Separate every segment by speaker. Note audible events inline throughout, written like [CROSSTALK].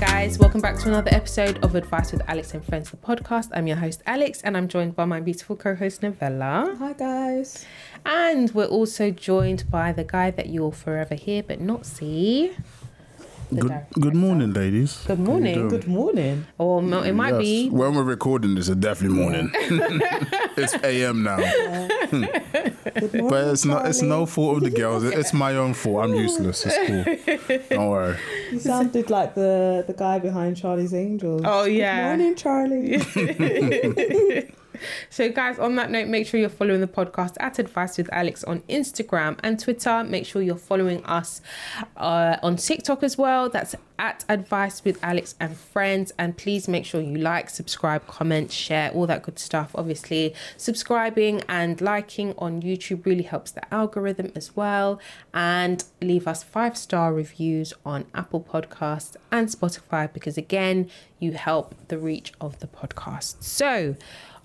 Speaker 1: right, guys, welcome back to another episode of Advice with Alex and Friends, the podcast. I'm your host, Alex, and I'm joined by my beautiful co host, Novella.
Speaker 2: Hi guys.
Speaker 1: And we're also joined by the guy that you'll forever hear but not see. The
Speaker 3: Good, good morning, ladies.
Speaker 1: Good morning.
Speaker 2: Good morning.
Speaker 1: Or mo- it might
Speaker 3: Yes.
Speaker 1: be.
Speaker 3: When we're recording this, it's definitely morning. [LAUGHS] it's AM now,
Speaker 2: Good morning.
Speaker 3: but it's not. It's no fault of the girls. It's my own fault. I'm useless. It's cool. Don't worry. [LAUGHS]
Speaker 2: You sounded like the the guy behind Charlie's Angels.
Speaker 1: Oh, yeah.
Speaker 2: Good morning, Charlie. [LAUGHS] [LAUGHS]
Speaker 1: So, guys, on that note, make sure you're following the podcast at Advice with Alex on Instagram and Twitter. Make sure you're following us uh, on TikTok as well. That's at Advice with Alex and Friends. And please make sure you like, subscribe, comment, share, all that good stuff. Obviously, subscribing and liking on YouTube really helps the algorithm as well. And leave us five star reviews on Apple Podcasts and Spotify because, again, you help the reach of the podcast. So,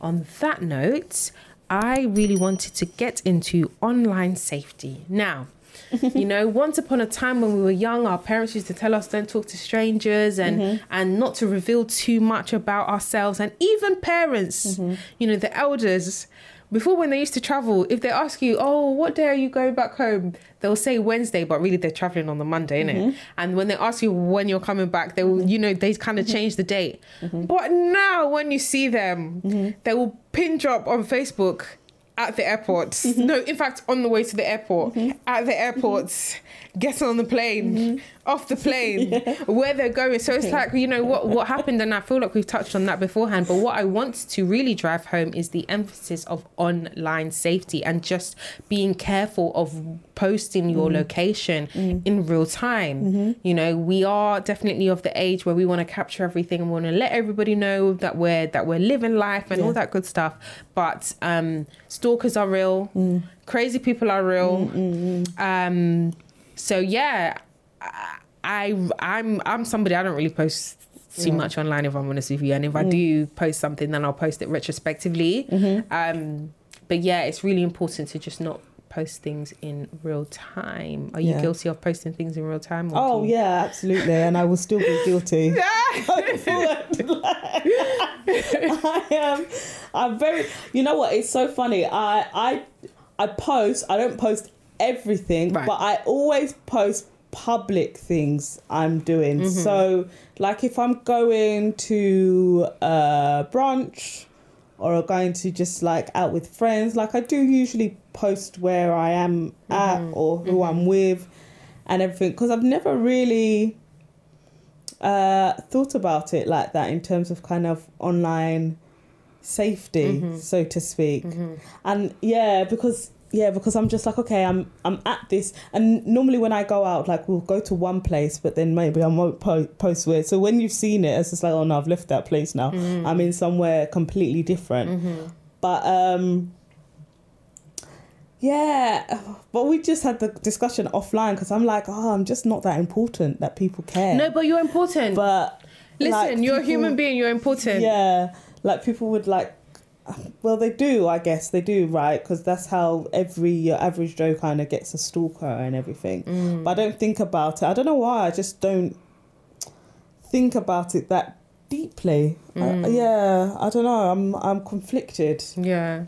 Speaker 1: on that note, I really wanted to get into online safety. Now, [LAUGHS] you know, once upon a time when we were young, our parents used to tell us don't talk to strangers and mm-hmm. and not to reveal too much about ourselves. And even parents, mm-hmm. you know, the elders, before when they used to travel, if they ask you, "Oh, what day are you going back home?" They'll say Wednesday, but really they're traveling on the Monday, innit? Mm-hmm. And when they ask you when you're coming back, they will, you know, they kind of mm-hmm. change the date. Mm-hmm. But now when you see them, they will pin drop on Facebook at the airport. No, in fact, on the way to the airport, at the airports, getting on the plane, off the plane, [LAUGHS] where they're going. So it's like, you know, what what happened, and I feel like we've touched on that beforehand. But what I want to really drive home is the emphasis of online safety and just being careful of posting your mm-hmm. location mm. in real time. Mm-hmm. You know, we are definitely of the age where we want to capture everything and want to let everybody know that we're that we're living life and all that good stuff. But um, stalkers are real, mm. crazy people are real. Mm, um, so yeah, I, I'm I'm somebody I don't really post too
Speaker 2: Yeah.
Speaker 1: much online if I'm honest with you, and if I do post something, then I'll post it retrospectively. Um, but yeah, it's really important to just not post things in real time. Are you
Speaker 2: Yeah.
Speaker 1: guilty of posting things in real time? or
Speaker 2: Oh yeah, absolutely, and I will still be guilty. [LAUGHS] [LAUGHS] I am. I'm very. You know what? It's so funny. I I I post. I don't post everything,
Speaker 1: Right.
Speaker 2: but I always post public things I'm doing.
Speaker 1: Mm-hmm.
Speaker 2: So, like if I'm going to a brunch or going to just like out with friends, like I do usually post where I am at
Speaker 1: Mm-hmm.
Speaker 2: or who I'm with and everything because I've never really uh, thought about it like that in terms of kind of online safety,
Speaker 1: Mm-hmm.
Speaker 2: so to speak. And yeah, because yeah, because I'm just like okay, I'm I'm at this, and normally when I go out, like we'll go to one place, but then maybe I won't po- post where. So when you've seen it, it's just like oh no, I've left that place now.
Speaker 1: Mm-hmm.
Speaker 2: I'm in somewhere completely different. But um. Yeah, but we just had the discussion offline because I'm like, oh, I'm just not that important that people care.
Speaker 1: No, but you're important.
Speaker 2: But
Speaker 1: Listen,
Speaker 2: like,
Speaker 1: you're a human being. You're important.
Speaker 2: Yeah, like people would like. Well, they do. I guess they do, right? Because that's how every your average Joe kind of gets a stalker and everything.
Speaker 1: Mm.
Speaker 2: But I don't think about it. I don't know why. I just don't think about it that deeply.
Speaker 1: Mm.
Speaker 2: I, yeah, I don't know. I'm I'm conflicted.
Speaker 1: Yeah.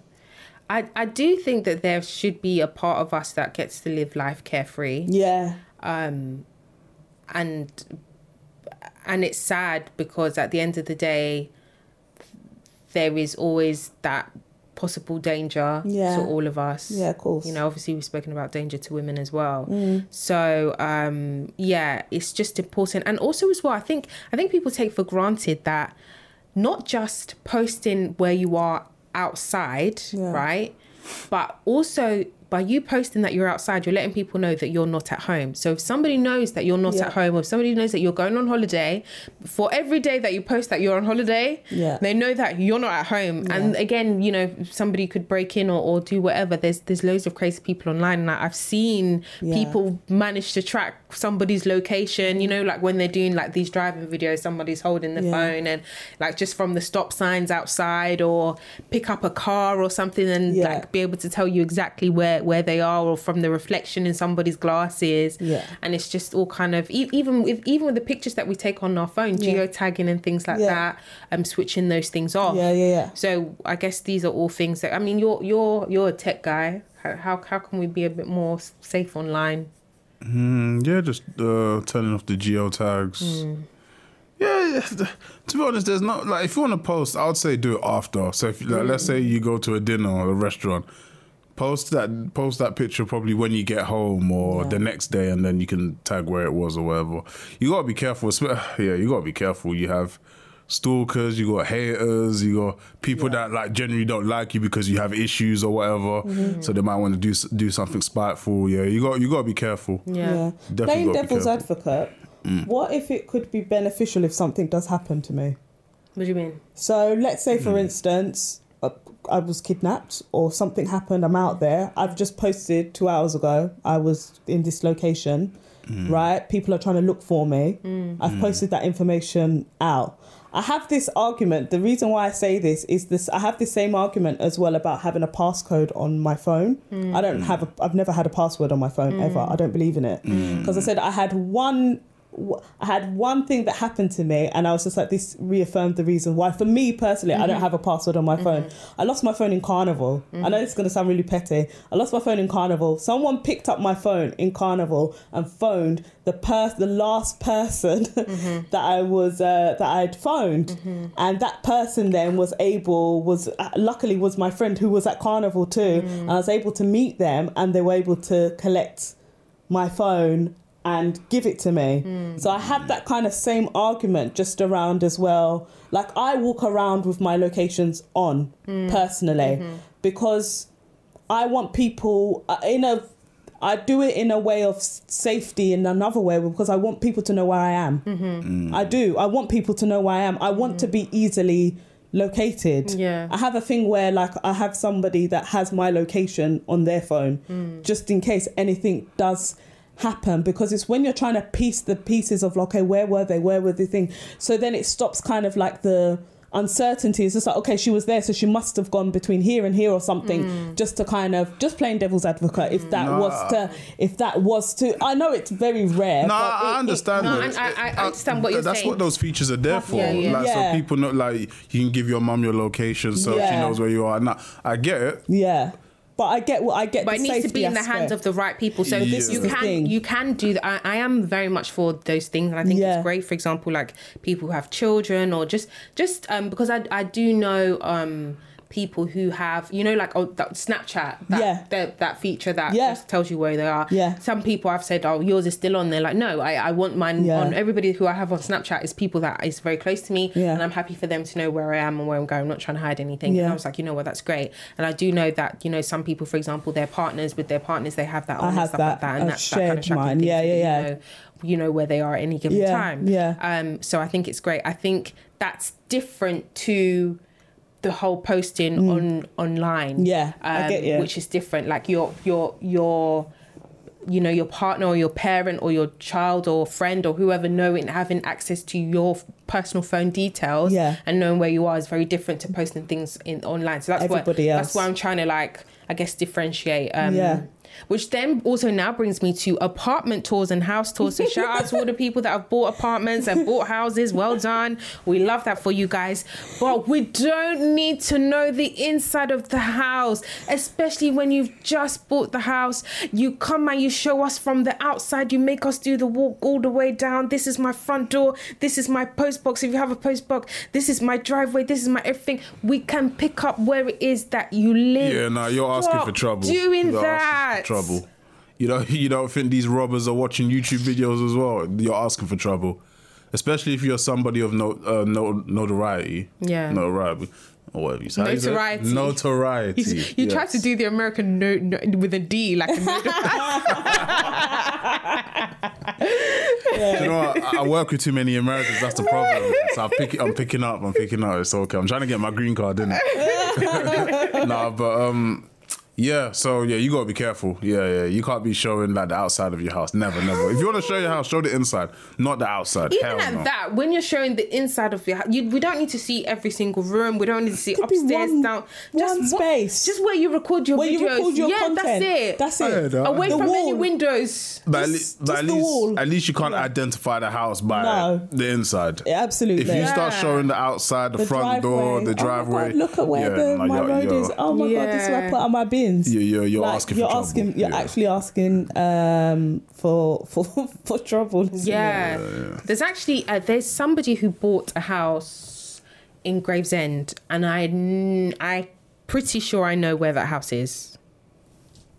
Speaker 1: I, I do think that there should be a part of us that gets to live life carefree.
Speaker 2: Yeah,
Speaker 1: Um and and it's sad because at the end of the day there is always that possible danger
Speaker 2: Yeah.
Speaker 1: to all of us.
Speaker 2: yeah, of course.
Speaker 1: You know, obviously we've spoken about danger to women as well.
Speaker 2: Mm.
Speaker 1: So um yeah, it's just important. And also as well, I think I think people take for granted that not just posting where you are outside,
Speaker 2: Yeah.
Speaker 1: right? But also by you posting that you're outside, you're letting people know that you're not at home. So if somebody knows that you're not
Speaker 2: Yeah.
Speaker 1: at home, or if somebody knows that you're going on holiday, for every day that you post that you're on holiday,
Speaker 2: Yeah.
Speaker 1: they know that you're not at home. And again, you know, somebody could break in or, or do whatever. There's there's loads of crazy people online, and I've seen
Speaker 2: Yeah.
Speaker 1: people manage to track somebody's location. You know, like when they're doing like these driving videos, somebody's holding the
Speaker 2: Yeah.
Speaker 1: phone and like just from the stop signs outside, or pick up a car or something, and
Speaker 2: Yeah.
Speaker 1: like be able to tell you exactly where where where they are or from the reflection in somebody's glasses
Speaker 2: Yeah.
Speaker 1: and it's just all kind of even with even with the pictures that we take on our phone
Speaker 2: Yeah.
Speaker 1: geotagging and things like
Speaker 2: Yeah.
Speaker 1: that um switching those things off
Speaker 2: Yeah, yeah, yeah.
Speaker 1: so i guess these are all things that i mean you're you're you're a tech guy how how, how can we be a bit more safe online
Speaker 3: Mm, yeah, just uh, turning off the geo tags.
Speaker 1: Mm.
Speaker 3: Yeah, [LAUGHS] yeah, to be honest, there's not like if you want to post, I would say do it after. So if like, let's say you go to a dinner or a restaurant, post that post that picture probably when you get home or
Speaker 2: Yeah.
Speaker 3: the next day, and then you can tag where it was or whatever. You gotta be careful. [SIGHS] Yeah, you gotta be careful. You have stalkers, you got haters, you got people that like generally don't like you because you have issues or whatever.
Speaker 2: Mm-hmm.
Speaker 3: So they might want to do do something spiteful. Yeah, you got you got to be careful.
Speaker 1: yeah,
Speaker 3: Definitely
Speaker 2: Playing
Speaker 3: gotta
Speaker 2: devil's
Speaker 3: careful.
Speaker 2: advocate, what if it could be beneficial if something does happen to me?
Speaker 1: what do you mean
Speaker 2: So let's say, for instance, uh, I was kidnapped or something happened. I'm out there. I've just posted two hours ago. I was in this location,
Speaker 3: Hmm.
Speaker 2: right? People are trying to look for me. Mm. I've mm. posted that information out. I have this argument. The reason why I say this is this. I have the same argument as well about having a passcode on my phone. Mm. I don't have. A, I've never had a password on my phone ever. I don't believe in it because I said I had one w- I had one thing that happened to me, and I was just like, this reaffirmed the reason why. For me personally, I don't mm-hmm. have a password on my phone. Mm-hmm. I lost my phone in Carnival. I know this is going to sound really petty. I lost my phone in Carnival. Someone picked up my phone in Carnival and phoned the per- the last person [LAUGHS] mm-hmm. that I was uh, that I'd phoned, and that person then was able was uh, luckily was my friend who was at Carnival too, mm. and I was able to meet them, and they were able to collect my phone and give it to me. Hmm. So I had that kind of same argument just around as well. Like I walk around with my locations on hmm. personally mm-hmm. because I want people uh, in a I do it in a way of safety in another way because I want people to know where I am. Mm-hmm. Mm. I do. I want people to know where I am. I want to mm. be easily located.
Speaker 1: Yeah.
Speaker 2: I have a thing where like I have somebody that has my location on their phone mm. just in case anything does happen because it's when you're trying to piece the pieces of like okay where were they where were the thing so then it stops kind of like the uncertainty it's just like okay she was there so she must have gone between here and here or something mm. just to kind of just playing devil's advocate if that
Speaker 3: Nah.
Speaker 2: was to if that was to i know it's very rare
Speaker 3: No,
Speaker 2: but
Speaker 3: I,
Speaker 2: it-
Speaker 3: I
Speaker 2: it-
Speaker 3: understand.
Speaker 1: No,
Speaker 3: that.
Speaker 1: I- I- I uh, understand what you're
Speaker 3: That's
Speaker 1: saying.
Speaker 3: what those features are there for.
Speaker 1: Yeah, yeah.
Speaker 3: Like
Speaker 2: Yeah.
Speaker 3: so people know, like you can give your mum your location so she knows where you are. Now I get it.
Speaker 2: yeah but i get what i get
Speaker 1: but
Speaker 2: the
Speaker 1: it needs to be in the hands
Speaker 2: aspect.
Speaker 1: of the right people. So
Speaker 3: This
Speaker 1: you can
Speaker 2: thing.
Speaker 1: you can do that. I, I am very much for those things, and I think
Speaker 2: Yeah.
Speaker 1: it's great. For example, like people who have children, or just just um because I I do know um people who have you know like oh that Snapchat that,
Speaker 2: Yeah.
Speaker 1: that that feature that
Speaker 2: Yeah.
Speaker 1: just tells you where they are.
Speaker 2: Yeah.
Speaker 1: Some people I've said oh yours is still on there. Like no, I I want mine
Speaker 2: Yeah.
Speaker 1: on. Everybody who I have on Snapchat is people that is very close to me,
Speaker 2: Yeah.
Speaker 1: and I'm happy for them to know where I am and where I'm going. I'm not trying to hide anything. And
Speaker 2: Yeah.
Speaker 1: I was like, you know what, that's great. And I do know that you know some people, for example, their partners with their partners, they have that on
Speaker 2: I
Speaker 1: and
Speaker 2: have
Speaker 1: stuff
Speaker 2: that.
Speaker 1: like that, and
Speaker 2: I've
Speaker 1: that's that kind of
Speaker 2: shared mine. Yeah, yeah, yeah.
Speaker 1: You know, you know where they are at any given
Speaker 2: Yeah,
Speaker 1: time.
Speaker 2: yeah.
Speaker 1: Um. So I think it's great. I think that's different to the whole posting on online.
Speaker 2: Mm. Yeah,
Speaker 1: um,
Speaker 2: I get you.
Speaker 1: Which is different. Like your your your you know your partner or your parent or your child or friend or whoever knowing having access to your personal phone details
Speaker 2: Yeah.
Speaker 1: and knowing where you are is very different to posting things in online so that's
Speaker 2: Everybody
Speaker 1: what
Speaker 2: else.
Speaker 1: that's why i'm trying to like i guess differentiate um
Speaker 2: Yeah.
Speaker 1: Which then also now brings me to apartment tours and house tours. So shout out to all the [LAUGHS] people that have bought apartments and bought houses. Well done. We love that for you guys. But we don't need to know the inside of the house, especially when you've just bought the house. You come and you show us from the outside. You make us do the walk all the way down. This is my front door. This is my post box. If you have a post box, this is my driveway. This is my everything. We can pick up where it is that you live.
Speaker 3: Yeah, no, you're asking for trouble.
Speaker 1: Doing
Speaker 3: You're
Speaker 1: that.
Speaker 3: Trouble. You don't [LAUGHS] you don't think these robbers are watching YouTube videos as well? You're asking for trouble, especially if you're somebody of no uh, no notoriety.
Speaker 1: Yeah.
Speaker 3: notoriety. Or whatever you say. How you say it?
Speaker 1: Notoriety.
Speaker 3: Notoriety.
Speaker 1: You, you tried to do the American no, no with a D, like a no, [LAUGHS]
Speaker 3: You know, what? I, I work with too many Americans. That's the problem. So I pick, I'm picking up. I'm picking up. It's okay. I'm trying to get my green card, it? [LAUGHS] nah, but um, Yeah, so yeah, you gotta be careful. Yeah, yeah, you can't be showing like the outside of your house. Never, never. If you want to show your house, show the inside, not the outside.
Speaker 1: Even
Speaker 3: Hell
Speaker 1: at
Speaker 3: no.
Speaker 1: that, when you're showing the inside of your house, you, we don't need to see every single room. We don't need to see
Speaker 2: Could be
Speaker 1: upstairs,
Speaker 2: one-
Speaker 1: down.
Speaker 2: one
Speaker 1: what-
Speaker 2: space.
Speaker 1: just where you record your
Speaker 2: Where
Speaker 1: videos.
Speaker 2: you record your
Speaker 1: yeah,
Speaker 2: content.
Speaker 1: that's it.
Speaker 2: That's it.
Speaker 3: Yeah, uh, no.
Speaker 1: Away
Speaker 2: The
Speaker 1: from any windows.
Speaker 3: But at,
Speaker 2: Just-
Speaker 3: but at
Speaker 2: the
Speaker 3: least,
Speaker 2: wall.
Speaker 3: at least you can't
Speaker 2: Yeah.
Speaker 3: identify the house by
Speaker 2: No.
Speaker 3: the inside.
Speaker 2: Yeah, absolutely.
Speaker 3: If you start showing the outside, the,
Speaker 2: the
Speaker 3: front door, the
Speaker 2: Oh my
Speaker 3: driveway,
Speaker 2: God, look at where
Speaker 3: yeah,
Speaker 2: the,
Speaker 3: no,
Speaker 2: my road is. Oh my god, this is where I put all my bins.
Speaker 3: You're, you're, you're
Speaker 2: Like,
Speaker 3: asking
Speaker 2: you're
Speaker 3: for trouble.
Speaker 2: asking, you're
Speaker 3: Yeah.
Speaker 2: actually asking um, for for [LAUGHS] for trouble. isn't?
Speaker 1: Yeah. There's actually uh, there's somebody who bought a house in Gravesend, and I kn- I pretty sure I know where that house is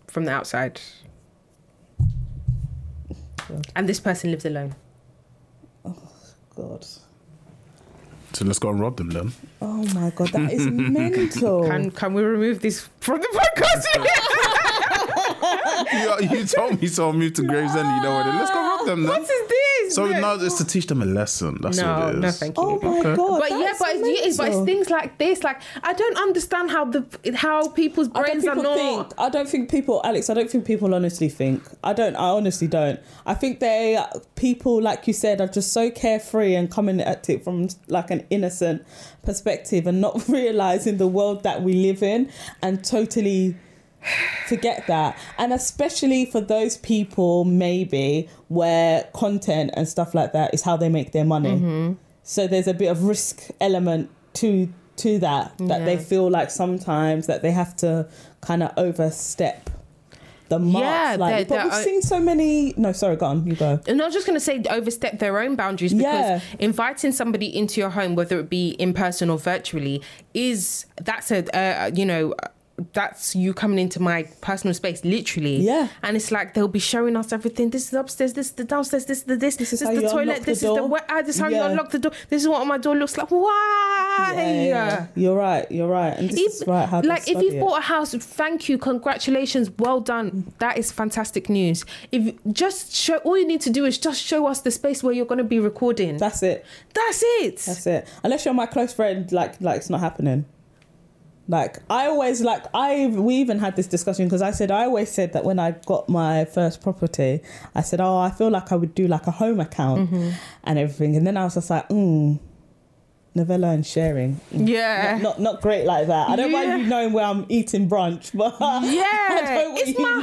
Speaker 1: from the outside. And this person lives alone.
Speaker 2: Oh God.
Speaker 3: So let's go and rob them then.
Speaker 2: Oh my god, that is [LAUGHS] mental.
Speaker 1: Can can we remove this from the podcast? [LAUGHS]
Speaker 3: you, you told me so. I moved to Gravesend. You know what? Let's go rob them then.
Speaker 1: what is this?
Speaker 3: So
Speaker 1: No.
Speaker 3: now it's to oh. teach them a lesson. That's
Speaker 1: no,
Speaker 3: what it is.
Speaker 1: no, thank you.
Speaker 2: oh my
Speaker 3: Okay.
Speaker 2: god.
Speaker 1: But yeah, but it's, it's, but it's things like this. Like I don't understand how the how people's
Speaker 2: I don't
Speaker 1: brains are
Speaker 2: people
Speaker 1: not.
Speaker 2: think. I don't think people, Alex. I don't think people honestly think. I don't. I honestly don't. I think they people, like you said, are just so carefree and coming at it from like an innocent perspective and not [LAUGHS] realizing the world that we live in and totally forget that. And especially for those people maybe where content and stuff like that is how they make their money.
Speaker 1: Mm-hmm.
Speaker 2: so there's a bit of risk element to to that that they feel like sometimes that they have to kind of overstep the mark.
Speaker 1: Yeah,
Speaker 2: like
Speaker 1: they're-
Speaker 2: but
Speaker 1: they're-
Speaker 2: we've seen so many no sorry go on you go.
Speaker 1: And I was just going to say overstep their own boundaries because
Speaker 2: Yeah.
Speaker 1: inviting somebody into your home, whether it be in person or virtually, is that's a uh, you know that's you coming into my personal space literally.
Speaker 2: Yeah.
Speaker 1: and it's like they'll be showing us everything. This is upstairs this is the downstairs this is the this this
Speaker 2: is
Speaker 1: is, the toilet
Speaker 2: unlock the
Speaker 1: this is the wa- ah, this is how
Speaker 2: Yeah.
Speaker 1: you unlock the door. This is what my door looks like. Why?
Speaker 2: Yeah, yeah, you're right you're right. And this is right how
Speaker 1: like if you've
Speaker 2: it.
Speaker 1: bought a house thank you congratulations well done. That is fantastic news. If just show all you need to do is just show us the space where you're going to be recording.
Speaker 2: That's it.
Speaker 1: That's it.
Speaker 2: That's it. Unless you're my close friend, like like it's not happening. Like I always like I we even had this discussion because I said I always said that when I got my first property, I said, oh, I feel like I would do like a home account
Speaker 1: Mm-hmm.
Speaker 2: and everything, and then I was just like, mm, novella and sharing.
Speaker 1: yeah
Speaker 2: Not, not not great like that. I don't
Speaker 1: Yeah.
Speaker 2: mind you knowing where I'm eating brunch, but [LAUGHS]
Speaker 1: yeah it's my
Speaker 2: knowing.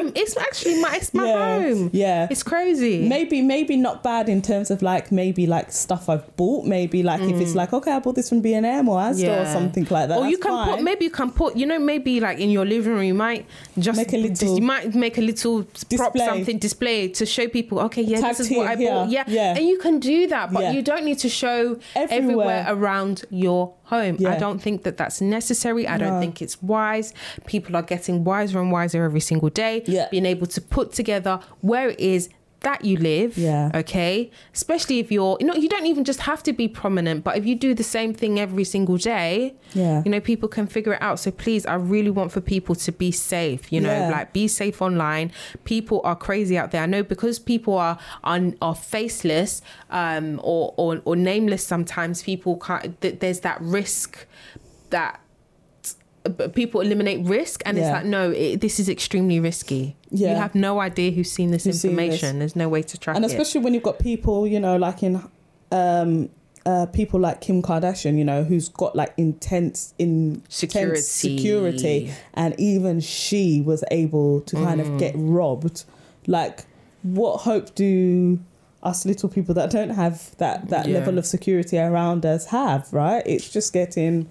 Speaker 1: home it's actually my it's my
Speaker 2: Yeah,
Speaker 1: home
Speaker 2: yeah.
Speaker 1: it's crazy
Speaker 2: maybe maybe not bad in terms of like maybe like stuff I've bought. Maybe like if it's like okay, I bought this from B and M or Asda or
Speaker 1: Mm.
Speaker 2: Something like that.
Speaker 1: or you can put maybe you can put you know maybe like in your living room you might just
Speaker 2: Make a little
Speaker 1: you might make a little prop
Speaker 2: display.
Speaker 1: something display to show people okay yeah
Speaker 2: Tag
Speaker 1: this is what I
Speaker 2: here,
Speaker 1: bought yeah.
Speaker 2: Yeah.
Speaker 1: and you can do that but
Speaker 2: Yeah.
Speaker 1: you don't need to show
Speaker 2: Everywhere.
Speaker 1: Everywhere, around your home. I don't think that that's necessary. I don't think it's wise. People are getting wiser and wiser every single day.
Speaker 2: Yeah.
Speaker 1: being able to put together where it is that you live
Speaker 2: Yeah.
Speaker 1: okay especially if you're you know you don't even just have to be prominent but if you do the same thing every single day
Speaker 2: Yeah.
Speaker 1: you know people can figure it out so please i really want for people to be safe you know
Speaker 2: Yeah.
Speaker 1: like be safe online people are crazy out there i know because people are are, are faceless um or, or or nameless sometimes people can't th- there's that risk that people eliminate risk and it's like no it, this is extremely risky
Speaker 2: Yeah.
Speaker 1: you have no idea who's seen this
Speaker 2: Who's seen this.
Speaker 1: information there's no way to track it.
Speaker 2: and
Speaker 1: it
Speaker 2: especially when you've got people, you know, like in um uh, people like Kim Kardashian, you know, who's got like intense in
Speaker 1: Security.
Speaker 2: intense security, and even she was able to kind
Speaker 1: Mm.
Speaker 2: of get robbed. Like, what hope do us little people that don't have that that
Speaker 1: Yeah.
Speaker 2: level of security around us have? Right? It's just getting,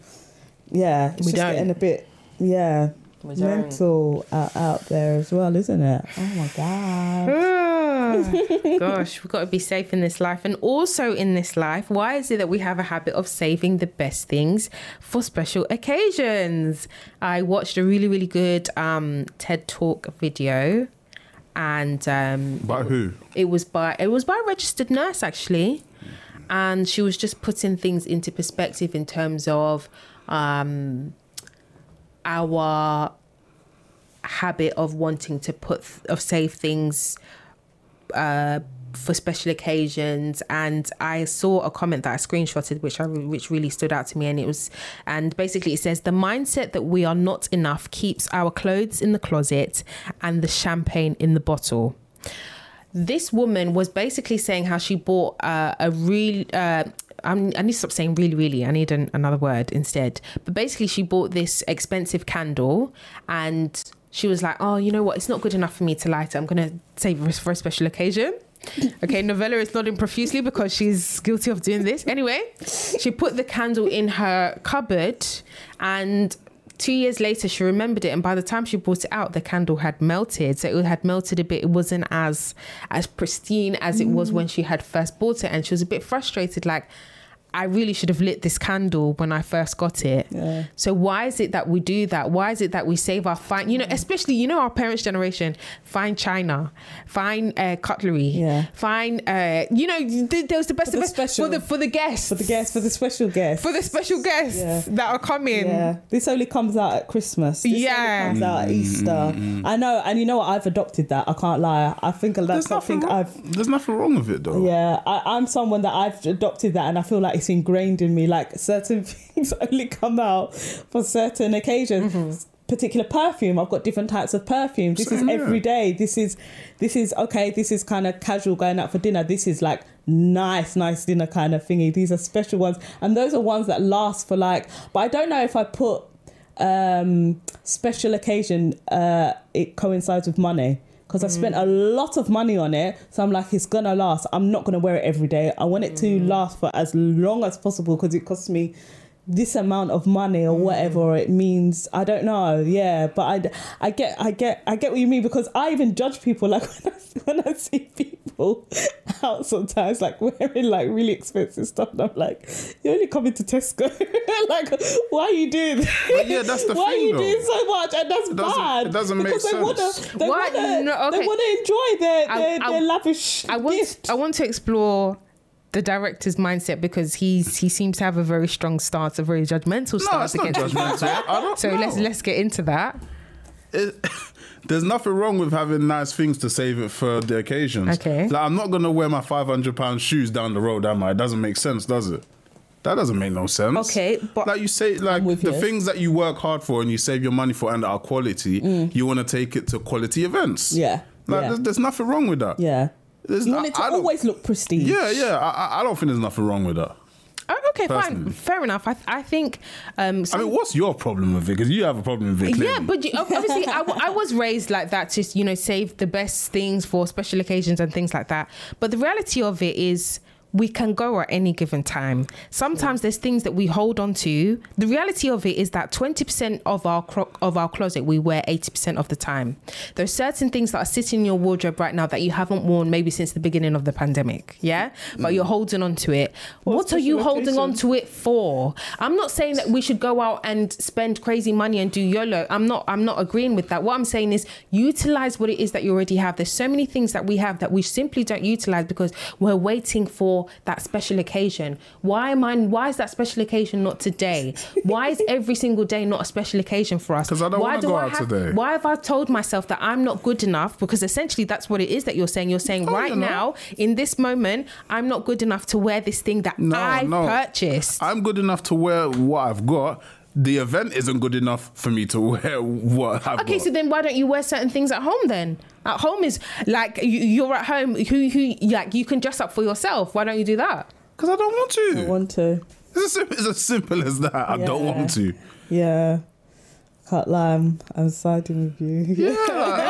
Speaker 2: yeah, it's
Speaker 1: We
Speaker 2: just
Speaker 1: don't.
Speaker 2: getting a bit, yeah,
Speaker 1: We don't.
Speaker 2: mental out, out there as well, isn't it? Oh my god.
Speaker 1: Ah, Gosh, we've got to be safe in this life. And also in this life, why is it that we have a habit of saving the best things for special occasions? I watched a really, really good um, TED Talk video. And um,
Speaker 3: By who?
Speaker 1: it was by it was by a registered nurse actually and she was just putting things into perspective in terms of um our habit of wanting to put of save things uh for special occasions. And I saw a comment that I screenshotted which I which really stood out to me. And it was and basically it says the mindset that we are not enough keeps our clothes in the closet and the champagne in the bottle this woman was basically saying how she bought uh, a real uh, I'm, i need to stop saying really, really. I need an, another word instead. But basically, she bought this expensive candle and she was like, oh, you know what? It's not good enough for me to light it. I'm going to save it for a special occasion. [LAUGHS] Okay, Novella is nodding profusely because she's guilty of doing this. Anyway, she put the candle in her cupboard and two years later she remembered it and by the time she brought it out the candle had melted. So it had melted a bit. It wasn't as as pristine as it was mm. when she had first bought it. And she was a bit frustrated like I really should have lit this candle when I first got it.
Speaker 2: Yeah.
Speaker 1: So why is it that we do that? Why is it that we save our fine, you know, mm. especially you know our parents' generation, fine china, fine uh, cutlery,
Speaker 2: Yeah.
Speaker 1: fine, uh, you know, th- there was the best
Speaker 2: For
Speaker 1: of
Speaker 2: the
Speaker 1: best
Speaker 2: special-
Speaker 1: for the for the guests,
Speaker 2: For the guests, for the special guests.
Speaker 1: for the special guests
Speaker 2: Yeah.
Speaker 1: that are coming.
Speaker 2: Yeah, this only comes out at Christmas. This
Speaker 1: Yeah.
Speaker 2: only comes out at mm, mm, Easter. I know, and you know what? I've adopted that. I can't lie. I think that's
Speaker 3: There's nothing,
Speaker 2: something
Speaker 3: wrong,
Speaker 2: I've.
Speaker 3: there's nothing wrong with it though.
Speaker 2: Yeah, I, I'm someone that I've adopted that, and I feel like it's ingrained in me. Like certain [LAUGHS] things only come out for certain occasions.
Speaker 1: Mm-hmm.
Speaker 2: Particular perfume. I've got different types of perfume. This is
Speaker 3: Same here.
Speaker 2: every day. This is, this is okay. This is kind of casual going out for dinner. This is like nice, nice dinner kind of thingy. These are special ones, and those are ones that last for like. But I don't know if I put um special occasion. Uh, it coincides with money because I spent a mm. lot of money on it. So I'm like, it's gonna last. I'm not gonna wear it every day. I want it to mm. last for as long as possible because it costs me this amount of money or whatever mm. it means. I don't know. Yeah, but I, I get, I get, I get what you mean because I even judge people like [LAUGHS] when I, when I see people [LAUGHS] out sometimes like wearing like really expensive stuff. And I'm like, you're only coming to Tesco. [LAUGHS] like, why are you doing? That?
Speaker 3: But yeah, that's the
Speaker 2: why are you
Speaker 3: though.
Speaker 2: doing so much? And that's
Speaker 3: It
Speaker 2: bad.
Speaker 3: it doesn't make
Speaker 2: because they wanna,
Speaker 3: sense.
Speaker 2: they
Speaker 1: Why-
Speaker 2: wanna,
Speaker 1: no,
Speaker 2: they
Speaker 1: okay.
Speaker 2: wanna enjoy their their,
Speaker 1: I-
Speaker 2: their lavish
Speaker 1: I want
Speaker 2: gift.
Speaker 1: I want to explore the director's mindset because he's he seems to have a very strong stance, a very judgmental
Speaker 3: No,
Speaker 1: stance
Speaker 3: it's not
Speaker 1: against
Speaker 3: judgmental. I don't
Speaker 1: So
Speaker 3: know.
Speaker 1: let's let's get into that.
Speaker 3: it, [LAUGHS] there's nothing wrong with having nice things to save it for the occasions.
Speaker 1: Okay.
Speaker 3: Like I'm not gonna wear my 500 pound shoes down the road, am I? It doesn't make sense, does it? That doesn't make no sense.
Speaker 1: Okay, but-
Speaker 3: like you say, like the
Speaker 2: you.
Speaker 3: things that you work hard for and you save your money for and are quality, you want to take it to quality events.
Speaker 2: Mm. Yeah,
Speaker 3: Like
Speaker 2: yeah.
Speaker 3: There's, there's nothing wrong with that.
Speaker 2: Yeah.
Speaker 3: There's
Speaker 2: You
Speaker 3: not-
Speaker 2: want it to
Speaker 3: I
Speaker 2: always look pristine.
Speaker 3: Yeah, yeah. I- I don't think there's nothing wrong with that.
Speaker 1: Oh, okay, fine, fair enough. I I think um,
Speaker 3: I mean, what's your problem with it? Because you have a problem with it. Clearly.
Speaker 1: Yeah, but you, obviously, I, w- I was raised like that to you know save the best things for special occasions and things like that. But the reality of it is. We can go at any given time. Sometimes there's things that we hold on to. The reality of it is that 20% of our cro- of our closet we wear 80% of the time. There's certain things that are sitting in your wardrobe right now that you haven't worn maybe since the beginning of the pandemic. Yeah, but you're holding on to it. what are you holding on to it for? I'm not saying that we should go out and spend crazy money and do YOLO. I'm not I'm not agreeing with that. What I'm saying is utilize what it is that you already have. There's so many things that we have that we simply don't utilize because we're waiting for that special occasion. Why am I why is that special occasion not today? [LAUGHS] Why is every single day not a special occasion for us?
Speaker 3: 'Cause I don't
Speaker 1: why
Speaker 3: wanna
Speaker 1: do
Speaker 3: go
Speaker 1: I
Speaker 3: out
Speaker 1: have,
Speaker 3: today.
Speaker 1: Why have I told myself that I'm not good enough? Because essentially that's what it is that you're saying. You're saying
Speaker 3: Oh,
Speaker 1: right
Speaker 3: not.
Speaker 1: now, in this moment, I'm not good enough to wear this thing that
Speaker 3: No,
Speaker 1: I
Speaker 3: no.
Speaker 1: purchased.
Speaker 3: I'm good enough to wear what I've got. The event isn't good enough for me to wear what I've
Speaker 1: Okay,
Speaker 3: got.
Speaker 1: so then why don't you wear certain things at home then? At home is like you, you're at home. Who who like you can dress up for yourself. Why don't you do that?
Speaker 3: Because I don't want to.
Speaker 2: I want to.
Speaker 3: It's, as simple, it's as simple as that. I don't
Speaker 2: Yeah.
Speaker 3: want to.
Speaker 2: Yeah. Can't lie, I'm, I'm siding with you.
Speaker 3: Yeah,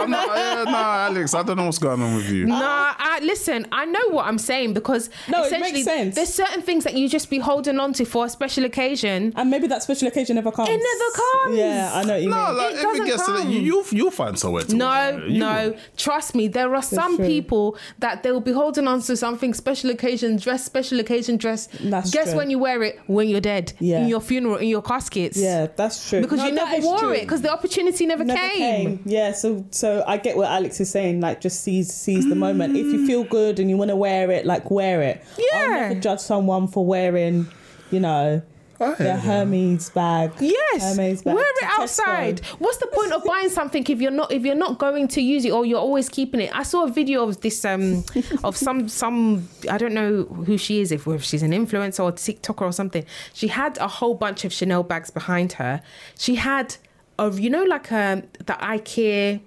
Speaker 3: I'm not, yeah, nah, Alex, I don't know what's going on with you.
Speaker 1: Nah, I, listen. I know what I'm saying because
Speaker 2: No, it makes sense.
Speaker 1: there's certain things that you just be holding on to for a special occasion.
Speaker 2: And maybe that special occasion never comes.
Speaker 1: It never comes.
Speaker 2: Yeah, I know what you
Speaker 3: No,
Speaker 2: mean.
Speaker 3: like
Speaker 1: It
Speaker 3: if
Speaker 1: doesn't
Speaker 3: it gets to that,
Speaker 1: come.
Speaker 3: you, you'll, you'll find somewhere to
Speaker 1: No,
Speaker 3: wear. You
Speaker 1: no.
Speaker 3: will.
Speaker 1: Trust me, there are some
Speaker 2: true.
Speaker 1: people that they will be holding on to something special occasion dress, special occasion dress.
Speaker 2: That's
Speaker 1: Guess
Speaker 2: true.
Speaker 1: when you wear it? When you're dead.
Speaker 2: Yeah.
Speaker 1: In your funeral, in your caskets.
Speaker 2: Yeah, that's true.
Speaker 1: Because
Speaker 2: No,
Speaker 1: you
Speaker 2: that
Speaker 1: never
Speaker 2: is
Speaker 1: wore
Speaker 2: true.
Speaker 1: it because the opportunity never,
Speaker 2: Never
Speaker 1: came.
Speaker 2: Yeah, so so I get what Alex is saying. Like, just seize seize the moment. If you feel good and you want to wear it, like wear it. I'll
Speaker 1: Yeah.
Speaker 2: never judge someone for wearing, you know, the Hermes bag.
Speaker 1: Yes,
Speaker 2: Hermes bag
Speaker 1: wear
Speaker 2: to
Speaker 1: it
Speaker 2: Tesco.
Speaker 1: outside. What's the point of buying something if you're not if you're not going to use it or you're always keeping it? I saw a video of this um of some some I don't know who she is if if she's an influencer or TikToker or something. She had a whole bunch of Chanel bags behind her. She had of you know like um the IKEA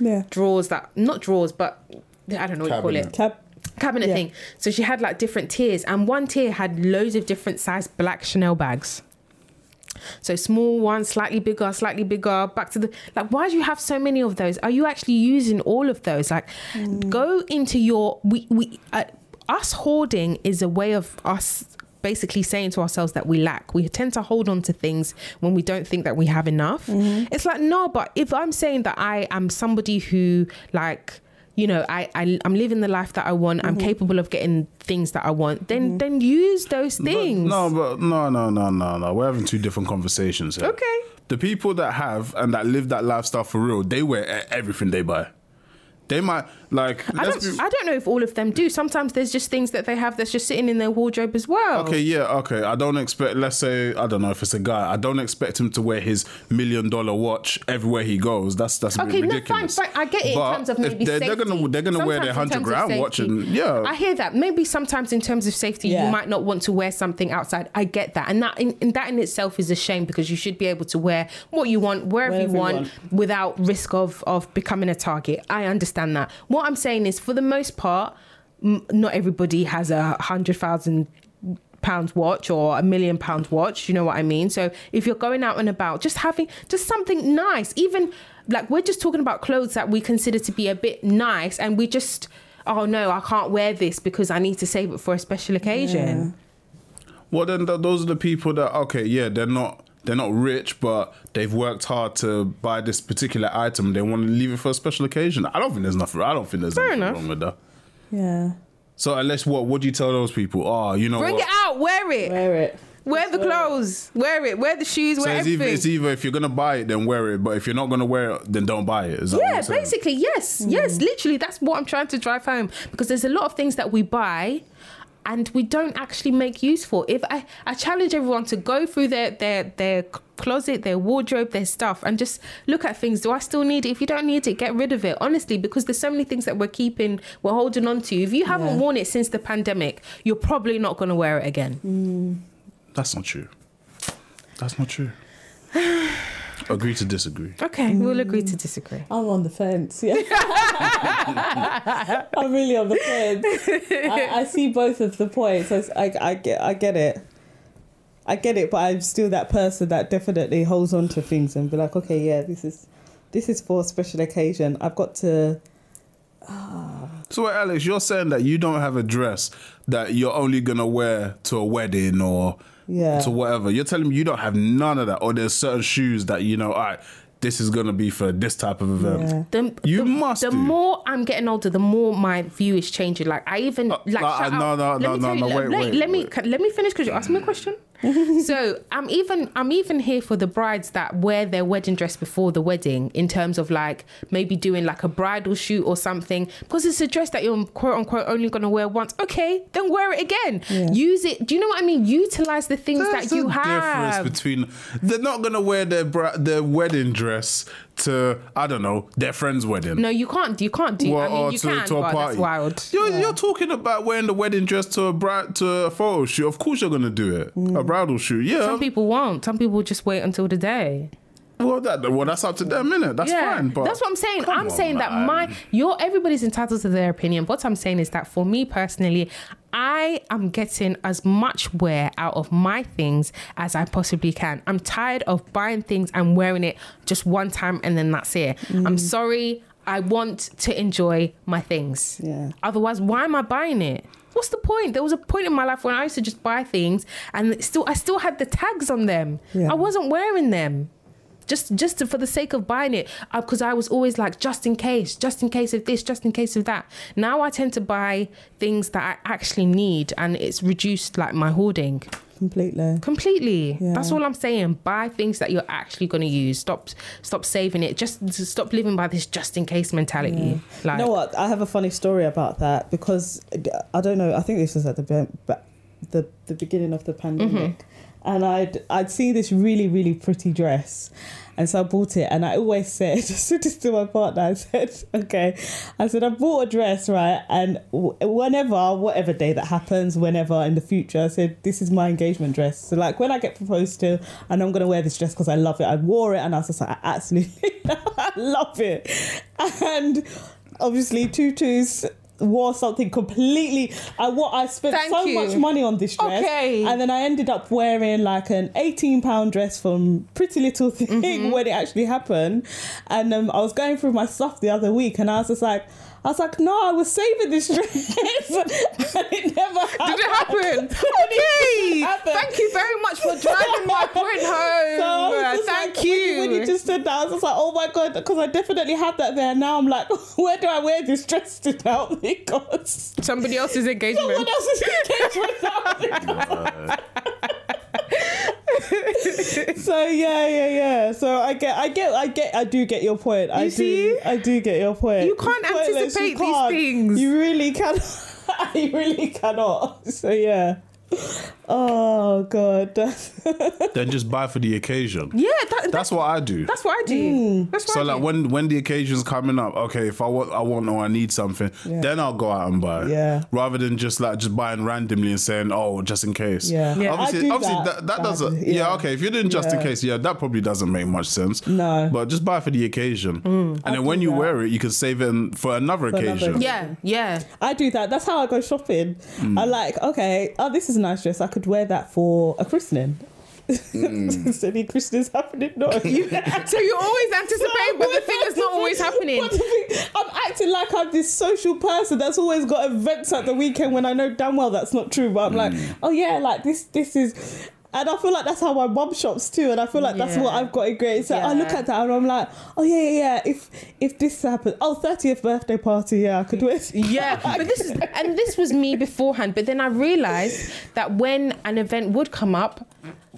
Speaker 2: Yeah.
Speaker 1: drawers that not drawers but I don't know what you call it
Speaker 3: Cabinet.
Speaker 2: Cab.
Speaker 1: cabinet
Speaker 2: Yeah.
Speaker 1: thing. So she had like different tiers, and one tier had loads of different size black Chanel bags. So small one, slightly bigger, slightly bigger. Back to the like. Why do you have so many of those? Are you actually using all of those? Like, go into your we we uh, us hoarding is a way of us basically saying to ourselves that we lack. We tend to hold on to things when we don't think that we have enough. Mm-hmm. It's like no, but if I'm saying that I am somebody who like you know I, I i'm living the life that i want i'm mm-hmm. capable of getting things that i want then mm-hmm. then use those
Speaker 3: But
Speaker 1: things
Speaker 3: no, but no, no, no, no, no. We're having two different conversations here.
Speaker 1: Okay.
Speaker 3: The people that have and that live that lifestyle for real, they wear everything they buy. They might like.
Speaker 1: I don't,
Speaker 3: be-
Speaker 1: I don't know if all of them do. Sometimes there's just things that they have that's just sitting in their wardrobe as well.
Speaker 3: Okay, yeah, okay. I don't expect. Let's say I don't know if it's a guy. I don't expect him to wear his million dollar watch everywhere he goes. That's that's a
Speaker 1: Okay,
Speaker 3: bit
Speaker 1: no, fine,
Speaker 3: ridiculous.
Speaker 1: fine. I get it
Speaker 3: But
Speaker 1: in terms of
Speaker 3: if
Speaker 1: maybe
Speaker 3: they're,
Speaker 1: safety.
Speaker 3: they're gonna they're gonna wear their hundred grand watch and yeah.
Speaker 1: I hear that. Maybe sometimes in terms of safety,
Speaker 2: Yeah.
Speaker 1: you might not want to wear something outside. I get that, and that in, in that in itself is a shame because you should be able to wear what you want wherever,
Speaker 2: Wherever
Speaker 1: you
Speaker 2: you
Speaker 1: want,
Speaker 2: want.
Speaker 1: without risk of of becoming a target. I understand that. What I'm saying is, for the most part, m- not everybody has a hundred thousand pounds watch or a million pound watch you know what i mean? So if you're going out and about just having just something nice even like we're just talking about clothes that we consider to be a bit nice and we just oh no i can't wear this because i need to save it for a special occasion.
Speaker 3: Well, then th- those are the people that okay, yeah, they're not they're not rich, but they've worked hard to buy this particular item. They want to leave it for a special occasion. I don't think there's nothing. I don't think there's
Speaker 1: Fair
Speaker 3: anything
Speaker 1: enough.
Speaker 3: wrong with that.
Speaker 2: Yeah.
Speaker 3: So unless what would you tell those people? Oh, you know
Speaker 1: bring
Speaker 3: what?
Speaker 1: it out wear it
Speaker 2: Wear it.
Speaker 1: wear the clothes wear it wear the shoes
Speaker 3: So
Speaker 1: wear
Speaker 3: it's either,
Speaker 1: everything
Speaker 3: it's either if you're gonna buy it, then wear it. But if you're not gonna wear it, then don't buy it. Is that
Speaker 1: Yeah, basically, yes, yes, mm. literally, that's what I'm trying to drive home because there's a lot of things that we buy and we don't actually make use for. If I, I challenge everyone to go through their their their closet, their wardrobe, their stuff, and just look at things. Do I still need it? If you don't need it, get rid of it. Honestly, because there's so many things that we're keeping, we're holding on to. If you haven't
Speaker 2: Yeah.
Speaker 1: worn it since the pandemic, you're probably not going to wear it again. Mm.
Speaker 3: That's not true. That's not true. [SIGHS] [SIGHS] [SIGHS] Agree to disagree.
Speaker 1: Okay, we'll agree to disagree.
Speaker 2: I'm on the fence. Yeah. [LAUGHS] I'm really on the fence. I, I see both of the points. I, I, I get I get it. I get it, but I'm still that person that definitely holds on to things and be like, okay, yeah, this is this is for a special occasion. I've got to
Speaker 3: So, wait, Alex, you're saying that you don't have a dress that you're only gonna wear to a wedding or
Speaker 2: Yeah.
Speaker 3: to whatever. You're telling me you don't have none of that, or there's certain shoes that you know, all right, this is gonna be for this type of event.
Speaker 2: Yeah.
Speaker 1: The,
Speaker 3: You
Speaker 1: the,
Speaker 3: must
Speaker 1: The
Speaker 3: do.
Speaker 1: more I'm getting older, the more my view is changing. Like I even like
Speaker 3: uh,
Speaker 1: shout
Speaker 3: no,
Speaker 1: out-
Speaker 3: no,
Speaker 1: let
Speaker 3: no,
Speaker 1: me
Speaker 3: no,
Speaker 1: you,
Speaker 3: no,
Speaker 1: let-
Speaker 3: wait,
Speaker 1: let,
Speaker 3: wait,
Speaker 1: let me
Speaker 3: wait.
Speaker 1: can- let me finish because you asked me a question. [LAUGHS] so I'm even I'm even here for the brides that wear their wedding dress before the wedding in terms of like maybe doing like a bridal shoot or something because it's a dress that you're quote unquote only gonna wear once. Okay, then wear it again.
Speaker 2: Yeah.
Speaker 1: Use it. Do you know what I mean? Utilize the things
Speaker 3: There's
Speaker 1: that you have.
Speaker 3: difference between they're not gonna wear their bra- their wedding dress to I don't know their friend's wedding.
Speaker 1: no, you can't. You can't do. I mean,
Speaker 3: or
Speaker 1: you
Speaker 3: to,
Speaker 1: can,
Speaker 3: to a party.
Speaker 1: that's wild.
Speaker 3: You're, you're talking about wearing the wedding dress to a bride to a photo shoot. Of course, you're gonna do it. A mm. bridal shoot. Yeah.
Speaker 1: Some people won't. Some people just wait until the day.
Speaker 3: well, that well, that's up to them, innit? That's fine. But
Speaker 1: that's what I'm saying. I'm
Speaker 3: on,
Speaker 1: saying that my your everybody's entitled to their opinion. What I'm saying is that for me personally, I am getting as much wear out of my things as I possibly can. I'm tired of buying things and wearing it just one time and then that's it.
Speaker 3: Mm.
Speaker 1: I'm sorry. I want to enjoy my things.
Speaker 2: Yeah.
Speaker 1: Otherwise, why am I buying it? What's the point? There was a point in my life when I used to just buy things and still I still had the tags on them.
Speaker 2: Yeah.
Speaker 1: I wasn't wearing them just just to, for the sake of buying it uh, because I was always like just in case just in case of this just in case of that. Now I tend to buy things that I actually need and it's reduced like my hoarding.
Speaker 2: Completely.
Speaker 1: completely.
Speaker 2: Yeah.
Speaker 1: that's all I'm saying. Buy things that you're actually going to use. Stop stop saving it. Just stop living by this just in case mentality. Like
Speaker 2: you know what? I have a funny story about that because I don't know. I think this was at the be- the the beginning of the mm-hmm. pandemic, and I'd I'd seen this really really pretty dress, and so I bought it. And I always said, [LAUGHS] I said this to my partner. I said, [LAUGHS] okay, I said I bought a dress, right? And whenever, whatever day that happens, whenever in the future, I said this is my engagement dress. So like when I get proposed to, and I'm gonna wear this dress because I love it. I wore it, and I was just like, [LAUGHS] I absolutely love it. And obviously, tutus wore something completely. I what I spent
Speaker 1: Thank
Speaker 2: so
Speaker 1: you.
Speaker 2: much money on this dress,
Speaker 1: Okay.
Speaker 2: and then I ended up wearing like an eighteen pound dress from Pretty Little Thing
Speaker 1: Mm-hmm. [LAUGHS]
Speaker 2: when it actually happened. And um, I was going through my stuff the other week, and I was just like. I was like, no, I was saving this dress, [LAUGHS] and it never happened.
Speaker 1: Did it happen? [LAUGHS]
Speaker 2: It
Speaker 1: Okay.
Speaker 2: happened.
Speaker 1: Thank you very much for driving my point home.
Speaker 2: So I was just
Speaker 1: Thank
Speaker 2: like,
Speaker 1: you.
Speaker 2: When, you. when you just said that, I was just like, oh my god, because I definitely have that there. Now I'm like, [LAUGHS] where do I wear this dress to now? Because
Speaker 1: Somebody else's engagement.
Speaker 2: someone else is engagement [LAUGHS] so yeah, yeah, yeah. So I get, I get, I get, I do get your point. I
Speaker 1: You
Speaker 2: do. I do get your point.
Speaker 1: You can't
Speaker 2: pointless,
Speaker 1: anticipate
Speaker 2: you
Speaker 1: these
Speaker 2: can't.
Speaker 1: things.
Speaker 2: You really can. [LAUGHS] you really cannot. So yeah. Oh god. [LAUGHS]
Speaker 3: Then just buy for the occasion.
Speaker 1: yeah, that,
Speaker 3: That's what I do.
Speaker 1: that's what I do. That's what
Speaker 3: So
Speaker 1: I
Speaker 3: like
Speaker 1: do.
Speaker 3: when when the occasion's coming up, okay, if I want I want or I need something,
Speaker 2: Yeah.
Speaker 3: then I'll go out and buy it.
Speaker 2: Yeah.
Speaker 3: Rather than just like just buying randomly and saying, oh, just in case.
Speaker 2: Yeah. Yeah,
Speaker 3: Obviously,
Speaker 2: I do
Speaker 3: obviously
Speaker 2: that
Speaker 3: that, that doesn't. Yeah.
Speaker 2: yeah.
Speaker 3: Okay. If you're doing just in case, yeah, that probably doesn't make much sense.
Speaker 2: No.
Speaker 3: But just buy for the occasion, and then when you
Speaker 2: that.
Speaker 3: wear it, you can save it for another
Speaker 2: another
Speaker 3: occasion.
Speaker 2: occasion.
Speaker 1: yeah, yeah.
Speaker 2: I do that. That's how I go shopping.
Speaker 3: Mm.
Speaker 2: I like, okay, oh, this is a nice dress. I could wear that for a christening.
Speaker 3: Mm. [LAUGHS]
Speaker 2: so the christening's happening. No, you. [LAUGHS]
Speaker 1: So you always anticipate, but the thing is not always happening. [LAUGHS]
Speaker 2: Thing- I'm acting like I'm this social person that's always got events at the weekend when I know damn well that's not true. But I'm like,
Speaker 3: Mm.
Speaker 2: oh yeah, like this, this is. And I feel like that's how my mom shops too, and I feel like that's what I've got in great. So I look at that and I'm like, oh yeah, yeah, yeah. If if this happens, oh 30th birthday party, yeah, I could wear.
Speaker 1: Yeah, [LAUGHS] but this is and this was me beforehand. But then I realized that when an event would come up,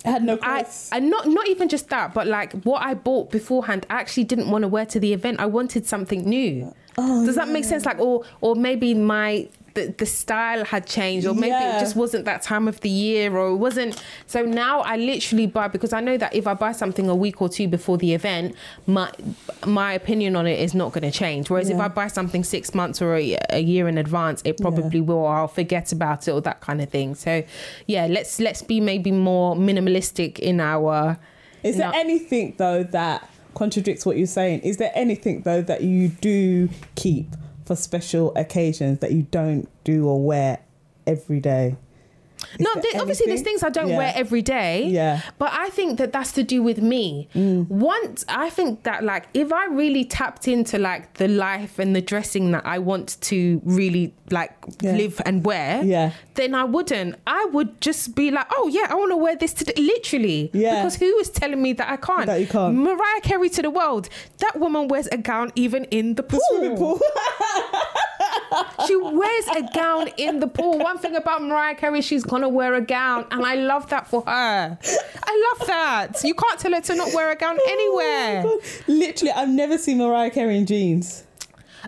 Speaker 2: I had no
Speaker 1: I and not not even just that, but like what I bought beforehand, I actually didn't want to wear to the event. I wanted something new.
Speaker 2: Oh,
Speaker 1: Does that make sense? Like, or or maybe my the, the style had changed, or maybe
Speaker 2: Yeah.
Speaker 1: it just wasn't that time of the year, or it wasn't. So now I literally buy because I know that if I buy something a week or two before the event, my my opinion on it is not going to change. Whereas if I buy something six months or a, a year in advance, it probably will. Or I'll forget about it or that kind of thing. So yeah, let's let's be maybe more minimalistic in our.
Speaker 2: Is there anything though that contradicts what you're saying? Is there anything though that you do keep for special occasions that you don't do or wear every day?
Speaker 1: No,
Speaker 2: there
Speaker 1: there- obviously there's things I don't
Speaker 2: Yeah.
Speaker 1: wear every day.
Speaker 2: Yeah.
Speaker 1: But I think that that's to do with me.
Speaker 2: Mm.
Speaker 1: Once I think that like if I really tapped into like the life and the dressing that I want to really like
Speaker 2: Yeah.
Speaker 1: live and wear,
Speaker 2: Yeah.
Speaker 1: then I wouldn't. I would just be like, oh yeah, I want to wear this today. Literally.
Speaker 2: Yeah.
Speaker 1: Because who is telling me that I can't?
Speaker 2: That you can't.
Speaker 1: Mariah Carey to the world. That woman wears a gown even in the pool.
Speaker 2: Swimming [LAUGHS] pool.
Speaker 1: She wears a gown in the pool. One thing about Mariah Carey, she's gonna wear a gown, and I love that for her. I love that. You can't tell her to not wear a gown
Speaker 2: oh anywhere. Oh. Literally, I've never seen Mariah Carey in jeans.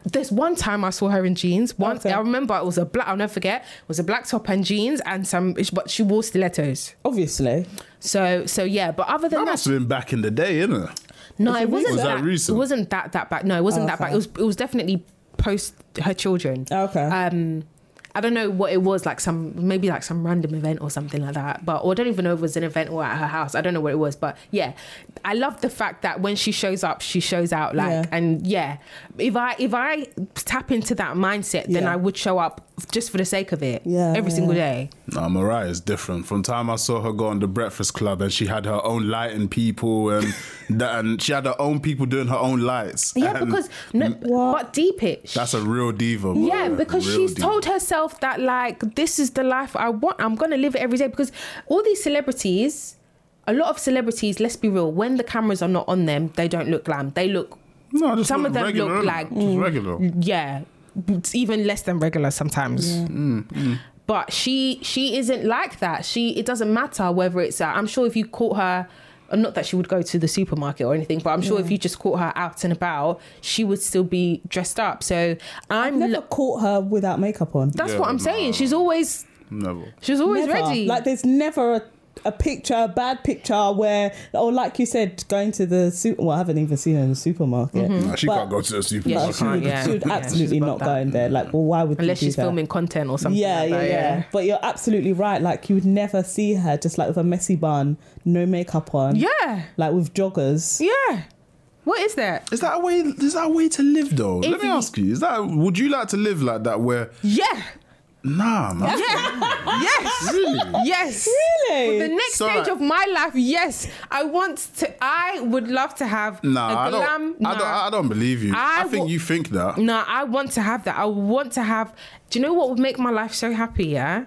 Speaker 1: There's one time I saw her in jeans. Once
Speaker 2: Okay.
Speaker 1: I remember it was a black. I'll never forget. It was a black top and jeans, and some. But she wore stilettos.
Speaker 2: Obviously.
Speaker 1: So so yeah. But other than
Speaker 3: That
Speaker 1: that,
Speaker 3: must have been back in the day, innit?
Speaker 1: no,
Speaker 2: Was
Speaker 1: it
Speaker 2: it
Speaker 1: wasn't
Speaker 3: recent? Was that
Speaker 1: that.
Speaker 3: recent?
Speaker 1: It wasn't that that back. No, it wasn't
Speaker 2: Oh,
Speaker 1: that back. It was it was definitely post her children.
Speaker 2: Okay.
Speaker 1: um I don't know what it was like some maybe like some random event or something like that but or I don't even know if it was an event or at her house I don't know what it was but yeah I love the fact that when she shows up she shows out like
Speaker 2: Yeah.
Speaker 1: and yeah if I if I tap into that mindset then
Speaker 2: Yeah.
Speaker 1: I would show up just for the sake of it
Speaker 2: Yeah,
Speaker 1: every single day
Speaker 3: No, Mariah is different. From time I saw her go on the Breakfast Club, and she had her own lighting people, and [LAUGHS] that, and she had her own people doing her own lights.
Speaker 1: yeah
Speaker 3: And
Speaker 1: because no but deep it
Speaker 3: that's a real diva. Bro.
Speaker 1: Yeah, because
Speaker 3: Real
Speaker 1: she's
Speaker 3: diva.
Speaker 1: told herself that like this is the life I want. I'm gonna live it every day because all these celebrities, a lot of celebrities, let's be real, when the cameras are not on them, they don't look glam. They look
Speaker 3: No,
Speaker 1: some
Speaker 3: look
Speaker 1: of them
Speaker 3: regular,
Speaker 1: look like-
Speaker 3: regular.
Speaker 1: Mm. yeah, even less than regular sometimes. Mm, mm. But she she isn't like that. She it doesn't matter whether it's. Uh, I'm sure if you caught her. uh, Not that she would go to the supermarket or anything, but I'm sure if you just caught her out and about, she would still be dressed up. So I'm.
Speaker 2: Never
Speaker 1: lo-
Speaker 2: caught her without makeup on.
Speaker 1: that's
Speaker 3: Yeah,
Speaker 1: what I'm
Speaker 3: no.
Speaker 1: saying. She's always
Speaker 3: Never.
Speaker 1: she's always
Speaker 2: Never.
Speaker 1: ready.
Speaker 2: Like there's never a a picture, a bad picture where, or like you said, going to the super. Well, I haven't even seen her in the supermarket. Mm-hmm.
Speaker 3: Nah, she
Speaker 2: But-
Speaker 3: can't go to the
Speaker 1: Yeah,
Speaker 3: supermarket.
Speaker 1: she can't, yeah.
Speaker 2: She would
Speaker 1: Yeah,
Speaker 2: absolutely
Speaker 1: she's
Speaker 2: not
Speaker 1: above
Speaker 2: go in there. Like, well, why would
Speaker 1: Unless
Speaker 2: you do
Speaker 1: she's
Speaker 2: that?
Speaker 1: filming content or something.
Speaker 2: Yeah,
Speaker 1: like
Speaker 2: yeah,
Speaker 1: that,
Speaker 2: yeah, But you're absolutely right. Like, you would never see her just like with a messy bun, no makeup on,
Speaker 1: Yeah.
Speaker 2: like with joggers.
Speaker 1: Yeah. What is that?
Speaker 3: Is that a way? Is that a way to live though?
Speaker 1: If
Speaker 3: Let me
Speaker 1: you-
Speaker 3: ask you. Is that? Would you like to live like that? Where?
Speaker 1: Yeah.
Speaker 3: Nah, man.
Speaker 1: Yeah. yes. [LAUGHS]
Speaker 3: Really?
Speaker 1: Yes.
Speaker 2: Really?
Speaker 1: For the next
Speaker 3: So,
Speaker 1: stage
Speaker 3: like-
Speaker 1: of my life, yes, I want to. I would love to have
Speaker 3: Nah,
Speaker 1: a
Speaker 3: I
Speaker 1: glam.
Speaker 3: don't. I don't. I don't believe you. I,
Speaker 1: I
Speaker 3: think
Speaker 1: wa-
Speaker 3: you think that.
Speaker 1: No, I want to have that. I want to have. Do you know what would make my life so happy? Yeah,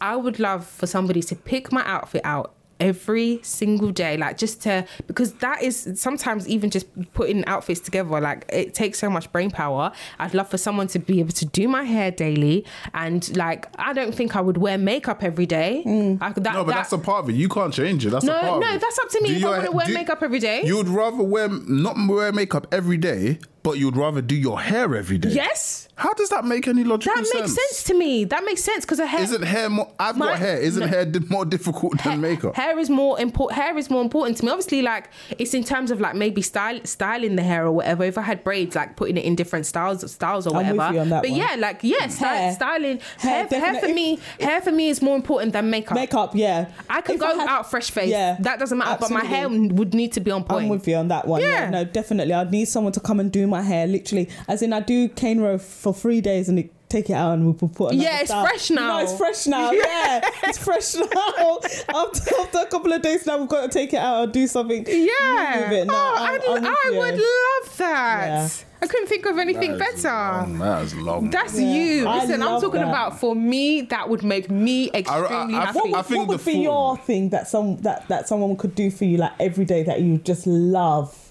Speaker 1: I would love for somebody to pick my outfit out every single day, like just to because that is sometimes even just putting outfits together. Like it takes so much brain power. I'd love for someone to be able to do my hair daily, and like I don't think I would wear makeup every day. Mm. I could, that,
Speaker 3: No, but
Speaker 1: that,
Speaker 3: that's a part of it. You can't change it. That's a
Speaker 1: no,
Speaker 3: part of
Speaker 1: no,
Speaker 3: it.
Speaker 1: that's up to me.
Speaker 3: Do
Speaker 1: if I want to wear
Speaker 3: do-
Speaker 1: makeup every day,
Speaker 3: You would rather wear not wear makeup every day, but you'd rather do your hair every day.
Speaker 1: yes,
Speaker 3: How does that make any logical sense?
Speaker 1: that makes sense to me. That makes sense because a hair
Speaker 3: Isn't hair more? I've
Speaker 1: My-
Speaker 3: got hair. Isn't
Speaker 1: no.
Speaker 3: hair di- more difficult than makeup?
Speaker 1: Hair is more important. Hair is more important to me. Obviously, like it's in terms of like maybe style, styling the hair or whatever. If I had braids, like putting it in different styles, styles or
Speaker 2: I'm with
Speaker 1: whatever.
Speaker 2: you on that
Speaker 1: but
Speaker 2: one.
Speaker 1: yeah, like yeah, sty-
Speaker 2: Hair.
Speaker 1: styling.
Speaker 2: Hair,
Speaker 1: Hair, hair, for me, hair for me is more important than makeup.
Speaker 2: Makeup, yeah.
Speaker 1: I could
Speaker 2: If
Speaker 1: go
Speaker 2: had-
Speaker 1: out fresh face.
Speaker 2: Yeah,
Speaker 1: that doesn't matter. But my hair would need to be on point.
Speaker 2: I'm with you on that one. Yeah.
Speaker 1: Yeah.
Speaker 2: no, definitely. I'd need someone to come and do my hair. Literally, as in, I do cane row for three days and it, take it out and we'll put. another
Speaker 1: Yeah, it's
Speaker 2: style.
Speaker 1: fresh
Speaker 2: You know,
Speaker 1: now.
Speaker 2: it's fresh now. [LAUGHS] Yeah, it's fresh now. After, after a couple of days now, we've got to take it out and do something.
Speaker 1: yeah.
Speaker 2: with it. No,
Speaker 1: oh,
Speaker 2: I'm-
Speaker 1: I'd,
Speaker 2: I'm
Speaker 1: I
Speaker 2: you.
Speaker 1: would love that.
Speaker 2: Yeah.
Speaker 1: I couldn't think of anything
Speaker 3: That is
Speaker 1: better.
Speaker 3: long. That is long.
Speaker 1: That's
Speaker 2: Yeah.
Speaker 1: you. Listen, I'm talking
Speaker 2: that.
Speaker 1: about for me. That would make me extremely
Speaker 3: I-
Speaker 1: happy.
Speaker 2: What would,
Speaker 3: I think
Speaker 2: what would
Speaker 3: the
Speaker 2: be
Speaker 3: full-
Speaker 2: your thing that some that, that someone could do for you like every day that you just love?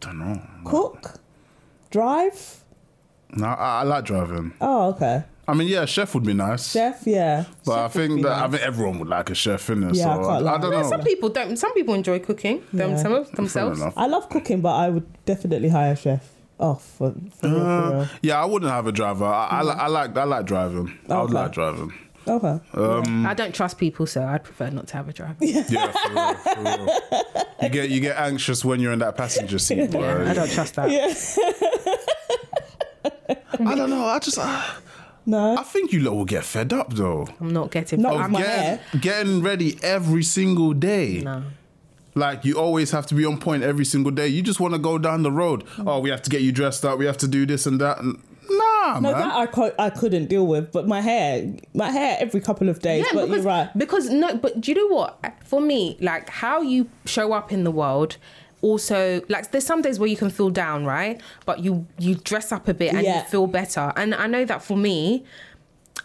Speaker 3: Don't know.
Speaker 2: Cook, drive.
Speaker 3: No, I, I like driving.
Speaker 2: Oh, okay.
Speaker 3: I mean, yeah, chef would be nice.
Speaker 2: Chef, yeah.
Speaker 3: But
Speaker 2: Chef
Speaker 3: I
Speaker 2: would
Speaker 3: think
Speaker 2: be
Speaker 3: that I
Speaker 2: nice.
Speaker 3: think everyone would like a chef, innit?
Speaker 2: Yeah, I
Speaker 3: so
Speaker 2: can't
Speaker 3: I,
Speaker 2: lie.
Speaker 3: I don't
Speaker 1: Yeah,
Speaker 3: know.
Speaker 1: some people don't. Some people enjoy cooking them,
Speaker 2: Yeah.
Speaker 1: some of themselves.
Speaker 3: enough.
Speaker 2: I love cooking, but I would definitely hire a chef. Oh, for, for, real, for
Speaker 3: Uh,
Speaker 2: real.
Speaker 3: yeah, I wouldn't have a driver. I, I, li- I like I like driving. I would
Speaker 2: Okay.
Speaker 3: like driving.
Speaker 2: Okay.
Speaker 3: Um,
Speaker 1: I don't trust people, so I'd prefer not to have a driver. [LAUGHS]
Speaker 3: yeah, for real, for real. You [LAUGHS] get you get anxious when you're in that passenger seat.
Speaker 1: Yeah. I don't trust that.
Speaker 2: Yeah.
Speaker 3: I don't know. I just I,
Speaker 2: No.
Speaker 3: I think you lot will get fed up though.
Speaker 1: I'm not getting.
Speaker 2: No,
Speaker 1: I'm,
Speaker 2: my
Speaker 3: getting, getting ready every single day.
Speaker 1: no.
Speaker 3: Like you always have to be on point every single day. You just want to go down the road. Oh, we have to get you dressed up. We have to do this and that. And, nah,
Speaker 2: No,
Speaker 3: man.
Speaker 2: that I, co- I couldn't deal with. But my hair, my hair every couple of days.
Speaker 1: Yeah,
Speaker 2: but
Speaker 1: because,
Speaker 2: you're right.
Speaker 1: because no, but do you know what? For me, like how you show up in the world. Also, like there's some days where you can feel down, right? But you you dress up a bit and
Speaker 2: Yeah.
Speaker 1: you feel better. And I know that for me,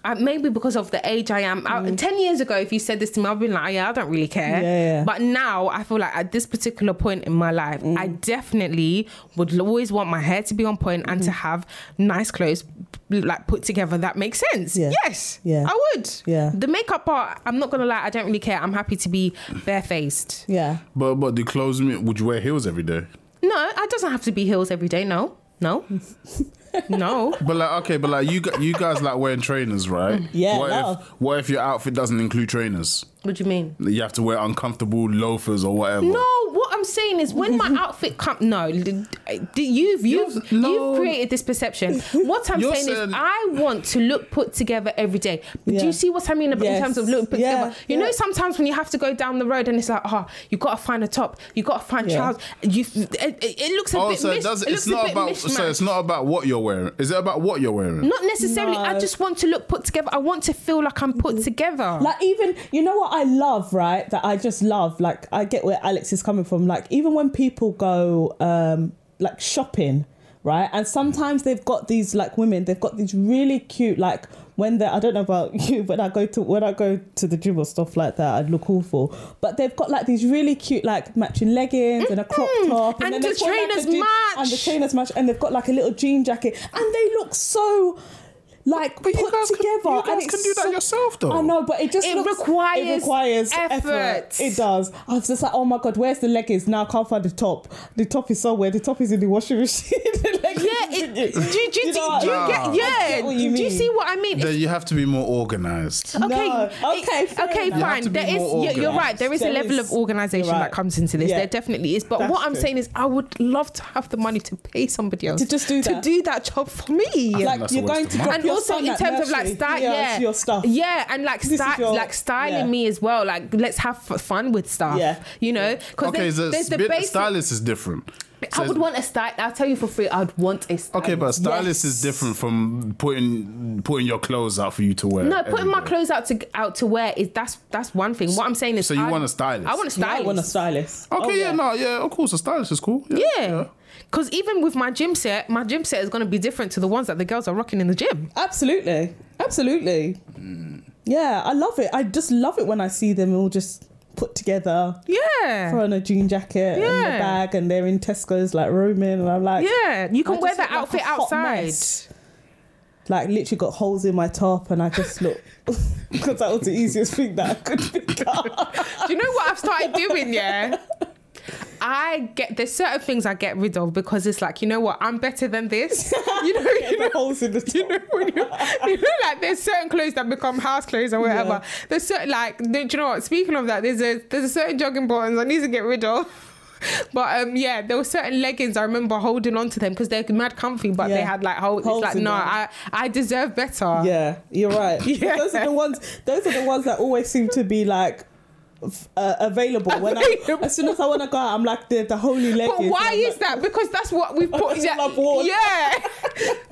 Speaker 1: I, maybe because of the age I am. I, Ten years ago, if you said this to me, I'd be like, yeah, I don't really care.
Speaker 2: Mm. Yeah, yeah.
Speaker 1: But now I feel like at this particular point in my life, I
Speaker 2: Mm.
Speaker 1: definitely would always want my hair to be on point and to
Speaker 2: Mm-hmm.
Speaker 1: have nice clothes like put together that makes sense.
Speaker 2: Yeah.
Speaker 1: Yes.
Speaker 2: Yeah.
Speaker 1: I would.
Speaker 2: Yeah.
Speaker 1: The makeup part, I'm not gonna lie, I don't really care. I'm happy to be barefaced.
Speaker 2: Yeah.
Speaker 3: But but the clothes. Would you wear heels every day?
Speaker 1: No, it doesn't have to be heels every day. No, no, [LAUGHS] [LAUGHS] no.
Speaker 3: But like okay, but like you you guys like wearing trainers, right?
Speaker 2: Yeah,
Speaker 3: What
Speaker 2: no.
Speaker 3: if what if your outfit doesn't include trainers?
Speaker 1: What do you mean?
Speaker 3: You have to wear uncomfortable loafers or whatever.
Speaker 1: No, what I'm saying is when my [LAUGHS] outfit come, no, d- d- you've you've
Speaker 3: no.
Speaker 1: you've created this perception. What I'm
Speaker 3: You're
Speaker 1: saying,
Speaker 3: saying-
Speaker 1: is I want to look put together every day. But do you see what I mean about in terms of looking put
Speaker 2: Yeah,
Speaker 1: together? You
Speaker 2: yeah.
Speaker 1: know, sometimes when you have to go down the road and it's like, oh, you got to find a top, you got to find
Speaker 2: Yeah.
Speaker 1: trousers. You, it, it, it looks a
Speaker 3: Oh,
Speaker 1: bit.
Speaker 3: so it
Speaker 1: mis-
Speaker 3: does.
Speaker 1: it
Speaker 3: It's
Speaker 1: looks a
Speaker 3: not
Speaker 1: bit
Speaker 3: about. So it's not about what you're wearing. Is it about what you're wearing?
Speaker 1: Not necessarily. I just want to look put together. I want to feel like I'm put mm-hmm. together.
Speaker 2: Like even you know what I love, right? That I just love. Like I get where Alex is coming from. Like even when people go um like shopping, right? And sometimes they've got these like women, they've got these really cute like when they I don't know about [LAUGHS] you, but I go to when I go to the gym or stuff like that, I'd look awful. But they've got like these really cute like matching leggings and a crop top,
Speaker 1: And
Speaker 2: then
Speaker 1: the
Speaker 2: got, like,
Speaker 1: trainers match.
Speaker 2: and the trainers match, and they've got like a little jean jacket, and they look so like
Speaker 3: But
Speaker 2: put
Speaker 3: you guys,
Speaker 2: together.
Speaker 3: can, you
Speaker 2: and
Speaker 3: guys
Speaker 2: it's
Speaker 3: can do that
Speaker 2: so-
Speaker 3: yourself, though.
Speaker 2: I know, but it just
Speaker 1: It
Speaker 2: looks,
Speaker 1: requires
Speaker 2: it requires effort.
Speaker 1: effort.
Speaker 2: It does. I was just like, oh my god, where's the leggings? Now I can't find the top. The top is somewhere. The top is in the washing machine. [LAUGHS] The
Speaker 1: Yeah, it, do, you- do, you-
Speaker 2: You
Speaker 1: do, you-
Speaker 2: know
Speaker 1: do you get? Yeah,
Speaker 2: get what
Speaker 1: do
Speaker 2: you
Speaker 1: you see what I mean?
Speaker 3: Then you have to be more organized.
Speaker 1: Okay,
Speaker 2: No. Okay, fair
Speaker 1: okay,
Speaker 2: enough.
Speaker 1: Fine. There is,
Speaker 3: more
Speaker 1: yeah, you're right.
Speaker 3: organised.
Speaker 1: There is a level
Speaker 2: is-
Speaker 1: of organization
Speaker 2: you're
Speaker 1: that comes into this.
Speaker 2: Yeah.
Speaker 1: There definitely is. But
Speaker 2: That's
Speaker 1: what I'm
Speaker 2: true.
Speaker 1: saying is, I would love to have the money to pay somebody else
Speaker 2: To just do
Speaker 1: to
Speaker 2: that.
Speaker 1: do that job for me.
Speaker 2: like you're going to drop
Speaker 1: and
Speaker 2: your
Speaker 1: also in
Speaker 2: at
Speaker 1: terms of like style,
Speaker 2: Here's
Speaker 1: yeah,
Speaker 2: your stuff.
Speaker 1: yeah, and like
Speaker 2: This
Speaker 1: style,
Speaker 2: your-
Speaker 1: like styling
Speaker 2: yeah.
Speaker 1: me as well. Like let's have fun with stuff.
Speaker 2: Yeah.
Speaker 1: you know, because
Speaker 3: Okay,
Speaker 1: there's,
Speaker 3: the,
Speaker 1: there's the basic.
Speaker 3: stylist is different.
Speaker 1: I would want a style. I'll tell you for free. I'd want a stylist.
Speaker 3: Okay, but a stylist is different from putting putting your clothes out for you to wear.
Speaker 1: No, putting my clothes out to out to wear is that's that's one thing. What I'm saying is,
Speaker 3: So you
Speaker 1: I-
Speaker 3: want a stylist?
Speaker 1: I want a
Speaker 2: Yeah,
Speaker 1: stylist.
Speaker 2: I want a stylist.
Speaker 3: Okay,
Speaker 2: Oh,
Speaker 3: yeah, no, yeah, of course, a stylist is cool. Yeah,
Speaker 1: Yeah. Because even with my gym set, my gym set is going to be different to the ones that the girls are rocking in the gym.
Speaker 2: Absolutely. Absolutely. Yeah, I love it. I just love it when I see them all just put together,
Speaker 1: Yeah.
Speaker 2: throw on a jean jacket and a bag, and they're in Tesco's like roaming, and I'm like,
Speaker 1: Yeah. You can
Speaker 2: I
Speaker 1: wear that
Speaker 2: like
Speaker 1: outfit
Speaker 2: hot
Speaker 1: outside.
Speaker 2: mess. like literally got holes in my top, and I just look [LAUGHS] because that was the easiest thing that I could [LAUGHS] pick up.
Speaker 1: Do you know what I've started doing? Yeah. [LAUGHS] I get there's certain things I get rid of because it's like you know what I'm better than this. [LAUGHS] You know, [LAUGHS] you know,
Speaker 2: holes in the top.
Speaker 1: you know, when you, [LAUGHS] you know, like there's certain clothes that become house clothes or whatever.
Speaker 2: Yeah.
Speaker 1: There's certain like, do you know what? Speaking of that, there's a there's a certain jogging bottoms I need to get rid of. But um, yeah, there were certain leggings I remember holding on to them because they're mad comfy, but they had like holes. It's like no,
Speaker 2: them.
Speaker 1: I I deserve better.
Speaker 2: Yeah, you're right.
Speaker 1: Yeah.
Speaker 2: Those are the ones. Those are the ones that always seem to be like. Uh, available when I as soon as I want to go out I'm like the the holy leggings
Speaker 1: But why is
Speaker 2: like,
Speaker 1: that? Because that's what we've put. Yeah, yeah.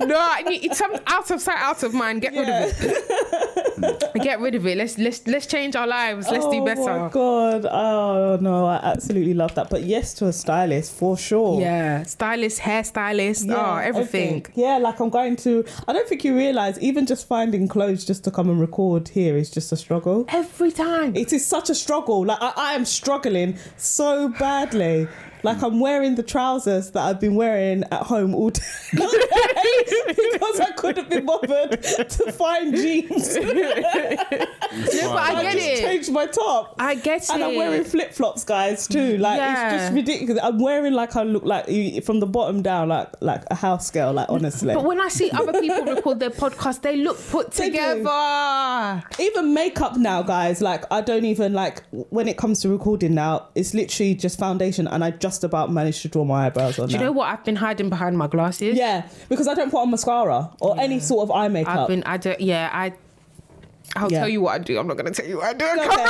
Speaker 1: [LAUGHS] no, it's out of sight, out of mind. Get rid of it. [LAUGHS] Get rid of it. Let's let's let's change our lives. Let's do better.
Speaker 2: Oh my god! Oh no, I absolutely love that. But yes, to a stylist for sure.
Speaker 1: Yeah, stylist, hairstylist,
Speaker 2: Yeah,
Speaker 1: oh everything.
Speaker 2: Yeah, like I'm going to. I don't think you realize even just finding clothes just to come and record here is just a struggle.
Speaker 1: Every time.
Speaker 2: It is such a struggle. Like I, I am struggling so badly. Like I'm wearing the trousers that I've been wearing at home all day [LAUGHS] because I couldn't be bothered to find jeans. [LAUGHS]
Speaker 1: No, but I
Speaker 2: I
Speaker 1: get
Speaker 2: just
Speaker 1: it.
Speaker 2: changed my top.
Speaker 1: I get
Speaker 2: And
Speaker 1: it.
Speaker 2: I'm wearing flip flops, guys, too. Like
Speaker 1: Yeah.
Speaker 2: it's just ridiculous. I'm wearing like I look like from the bottom down, like like a house girl. Like honestly,
Speaker 1: But when I see other people record their podcast, they look put
Speaker 2: They do.
Speaker 1: together.
Speaker 2: even makeup now, guys. Like I don't even like when it comes to recording now. It's literally just foundation, and I just about managed to draw my eyebrows on.
Speaker 1: Do you
Speaker 2: now.
Speaker 1: know what? I've been hiding behind my glasses.
Speaker 2: Yeah, because I don't put on mascara or any sort of eye makeup.
Speaker 1: I've been. I don't. Yeah, I. I'll
Speaker 2: Yeah.
Speaker 1: tell you what I do. I'm not going [LAUGHS] [LAUGHS] [LAUGHS] to tell you what I do.
Speaker 2: Okay.
Speaker 1: camera.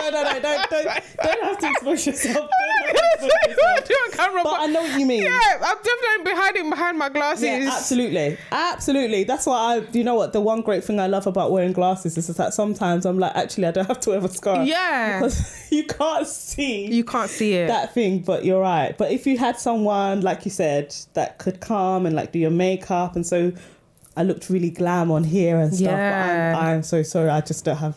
Speaker 2: no, no, no, don't, don't, don't have to expose yourself. Don't have to expose
Speaker 1: gonna tell you what I
Speaker 2: yourself.
Speaker 1: do on camera,
Speaker 2: But I know what you mean.
Speaker 1: Yeah, I'm definitely hiding behind my glasses.
Speaker 2: Yeah, absolutely, absolutely. That's why I. You know what? The one great thing I love about wearing glasses is that sometimes I'm like, actually, I don't have to wear mascara.
Speaker 1: Yeah.
Speaker 2: because you can't see
Speaker 1: You can't see it.
Speaker 2: that thing. But you're right. But if you had someone like you said that could come and like do your makeup, and so I looked really glam on here and stuff.
Speaker 1: Yeah.
Speaker 2: But I'm, I'm so sorry. I just don't have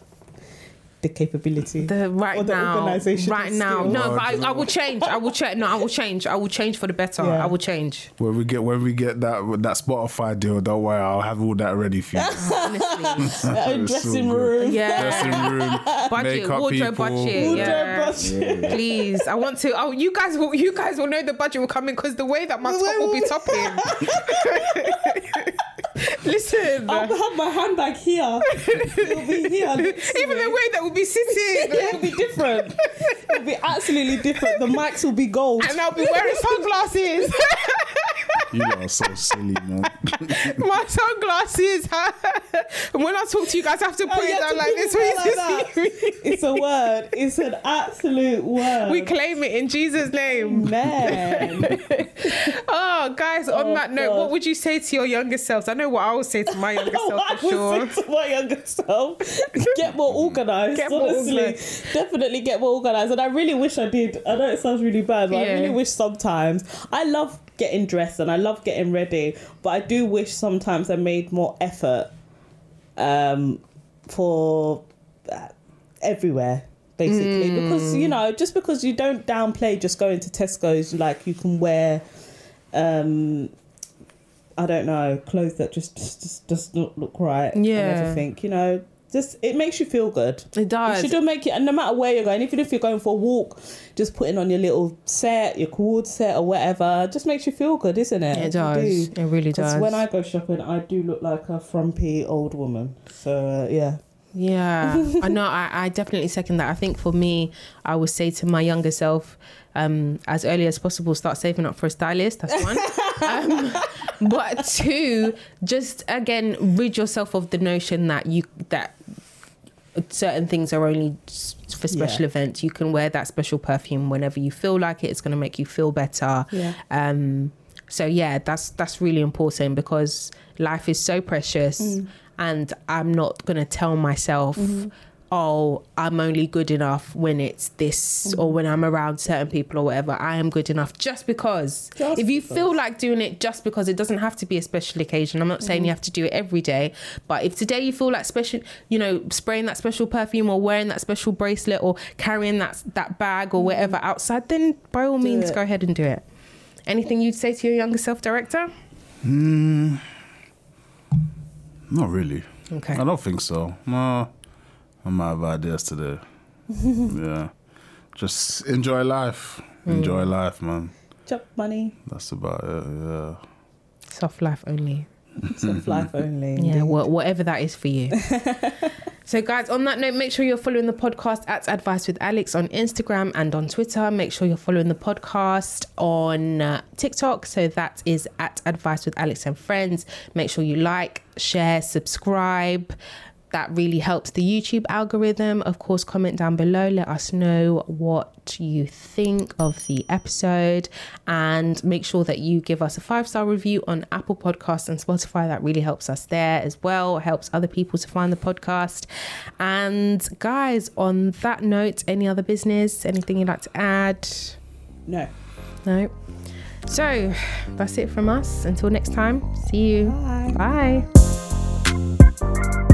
Speaker 2: the capability.
Speaker 1: the right
Speaker 2: Or the
Speaker 1: now,
Speaker 2: organisation
Speaker 1: right now.
Speaker 2: skill.
Speaker 1: No,
Speaker 3: Oh,
Speaker 1: but I, I will change. I will change. No, I will change. I will change for the better.
Speaker 2: Yeah.
Speaker 1: I will change.
Speaker 3: When we get when we get that that Spotify deal, don't worry, I'll have all that ready for you. [LAUGHS]
Speaker 1: Honestly,
Speaker 3: It's [LAUGHS] so
Speaker 2: dressing
Speaker 3: good.
Speaker 2: room.
Speaker 1: yeah.
Speaker 3: Dressing room, [LAUGHS]
Speaker 1: Budget,
Speaker 3: makeup
Speaker 1: wardrobe
Speaker 3: people.
Speaker 1: budget.
Speaker 2: Wardrobe
Speaker 1: Yeah.
Speaker 2: budget.
Speaker 1: Please, I want to. Oh, you guys will. You guys will know the budget will come in because the way that my top will be
Speaker 2: we-
Speaker 1: topping. [LAUGHS] Listen,
Speaker 2: I'll have my handbag here. It'll be here. [LAUGHS]
Speaker 1: even the way that we'll be sitting, [LAUGHS]
Speaker 2: It'll be different. It'll be absolutely different. The mics will be gold.
Speaker 1: and I'll be wearing sunglasses.
Speaker 3: You are so silly, man. [LAUGHS]
Speaker 1: my sunglasses. and [LAUGHS] when I talk to you guys, I have to oh, put
Speaker 2: Oh,
Speaker 1: it
Speaker 2: have
Speaker 1: down like this.
Speaker 2: it
Speaker 1: for
Speaker 2: like
Speaker 1: to see me.
Speaker 2: It's a word. It's an absolute word.
Speaker 1: We claim it in Jesus' name.
Speaker 2: Man. [LAUGHS]
Speaker 1: Oh, guys, on
Speaker 2: Oh,
Speaker 1: that note,
Speaker 2: God.
Speaker 1: what would you say to your younger selves? I know what I would say to my younger self for sure.
Speaker 2: would say to my younger self, get more organized.
Speaker 1: Get more
Speaker 2: honestly,
Speaker 1: organised.
Speaker 2: definitely get more organized. And I really wish I did. I know it sounds really bad, but I really wish sometimes. I love getting dressed and I love getting ready, but I do wish sometimes I made more effort um, for uh, everywhere. Basically,
Speaker 1: Mm.
Speaker 2: because you know, just because you don't downplay just going to Tesco's, like you can wear um, I don't know, clothes that just just just, just don't look right.
Speaker 1: Yeah.
Speaker 2: And everything, you know. Just it makes you feel good.
Speaker 1: It does.
Speaker 2: It should make it, and no matter where you're going, even if you're going for a walk, just putting on your little set, your cord set or whatever, just makes you feel good, isn't it?
Speaker 1: It does.
Speaker 2: do.
Speaker 1: It really does.
Speaker 2: when I go shopping, I do look like a frumpy old woman. So uh, yeah,
Speaker 1: Yeah, [LAUGHS] I know. I, I definitely second that. I think for me, I would say to my younger self, um, as early as possible, start saving up for a stylist. That's one. [LAUGHS] um, but two, just again, rid yourself of the notion that you that certain things are only for special
Speaker 2: Yeah.
Speaker 1: events. You can wear that special perfume whenever you feel like it. It's going to make you feel better.
Speaker 2: yeah,
Speaker 1: Um, so yeah, that's that's really important because life is so precious,
Speaker 2: Mm.
Speaker 1: and I'm not gonna tell myself,
Speaker 2: Mm-hmm.
Speaker 1: "Oh, I'm only good enough when it's this or
Speaker 2: Mm-hmm.
Speaker 1: when I'm around certain people or whatever." I am good enough just because.
Speaker 2: Just
Speaker 1: if you
Speaker 2: because.
Speaker 1: feel like doing it just because, it doesn't have to be a special occasion. I'm not saying
Speaker 2: Mm-hmm.
Speaker 1: you have to do it every day, but if today you feel like special, you know, spraying that special perfume or wearing that special bracelet or carrying that that bag or whatever outside, then by all means,
Speaker 2: it.
Speaker 1: go ahead and do it. Anything you'd say to your younger self, director?
Speaker 3: Mm, not really.
Speaker 1: Okay.
Speaker 3: I don't think so. No, I'm out of ideas today. [LAUGHS] yeah, just enjoy life. Enjoy life, man.
Speaker 2: chop money,
Speaker 3: That's about it. Yeah.
Speaker 1: Soft life only.
Speaker 2: soft life [LAUGHS] only.
Speaker 1: Yeah, wha- whatever that is for you. [LAUGHS] so, guys, on that note, make sure you're following the podcast at Advice with Alex on Instagram and on Twitter. Make sure you're following the podcast on uh, TikTok. So, that is at Advice with Alex and Friends. Make sure you like, share, subscribe. That really helps the YouTube algorithm. Of course, comment down below. Let us know what you think of the episode. And make sure that you give us a five star review on Apple Podcasts and Spotify. That really helps us there as well. Helps other people to find the podcast. And guys, on that note, any other business? Anything you'd like to add?
Speaker 2: No.
Speaker 1: No. So that's it from us. Until next time, see you.
Speaker 2: Bye.
Speaker 1: Bye.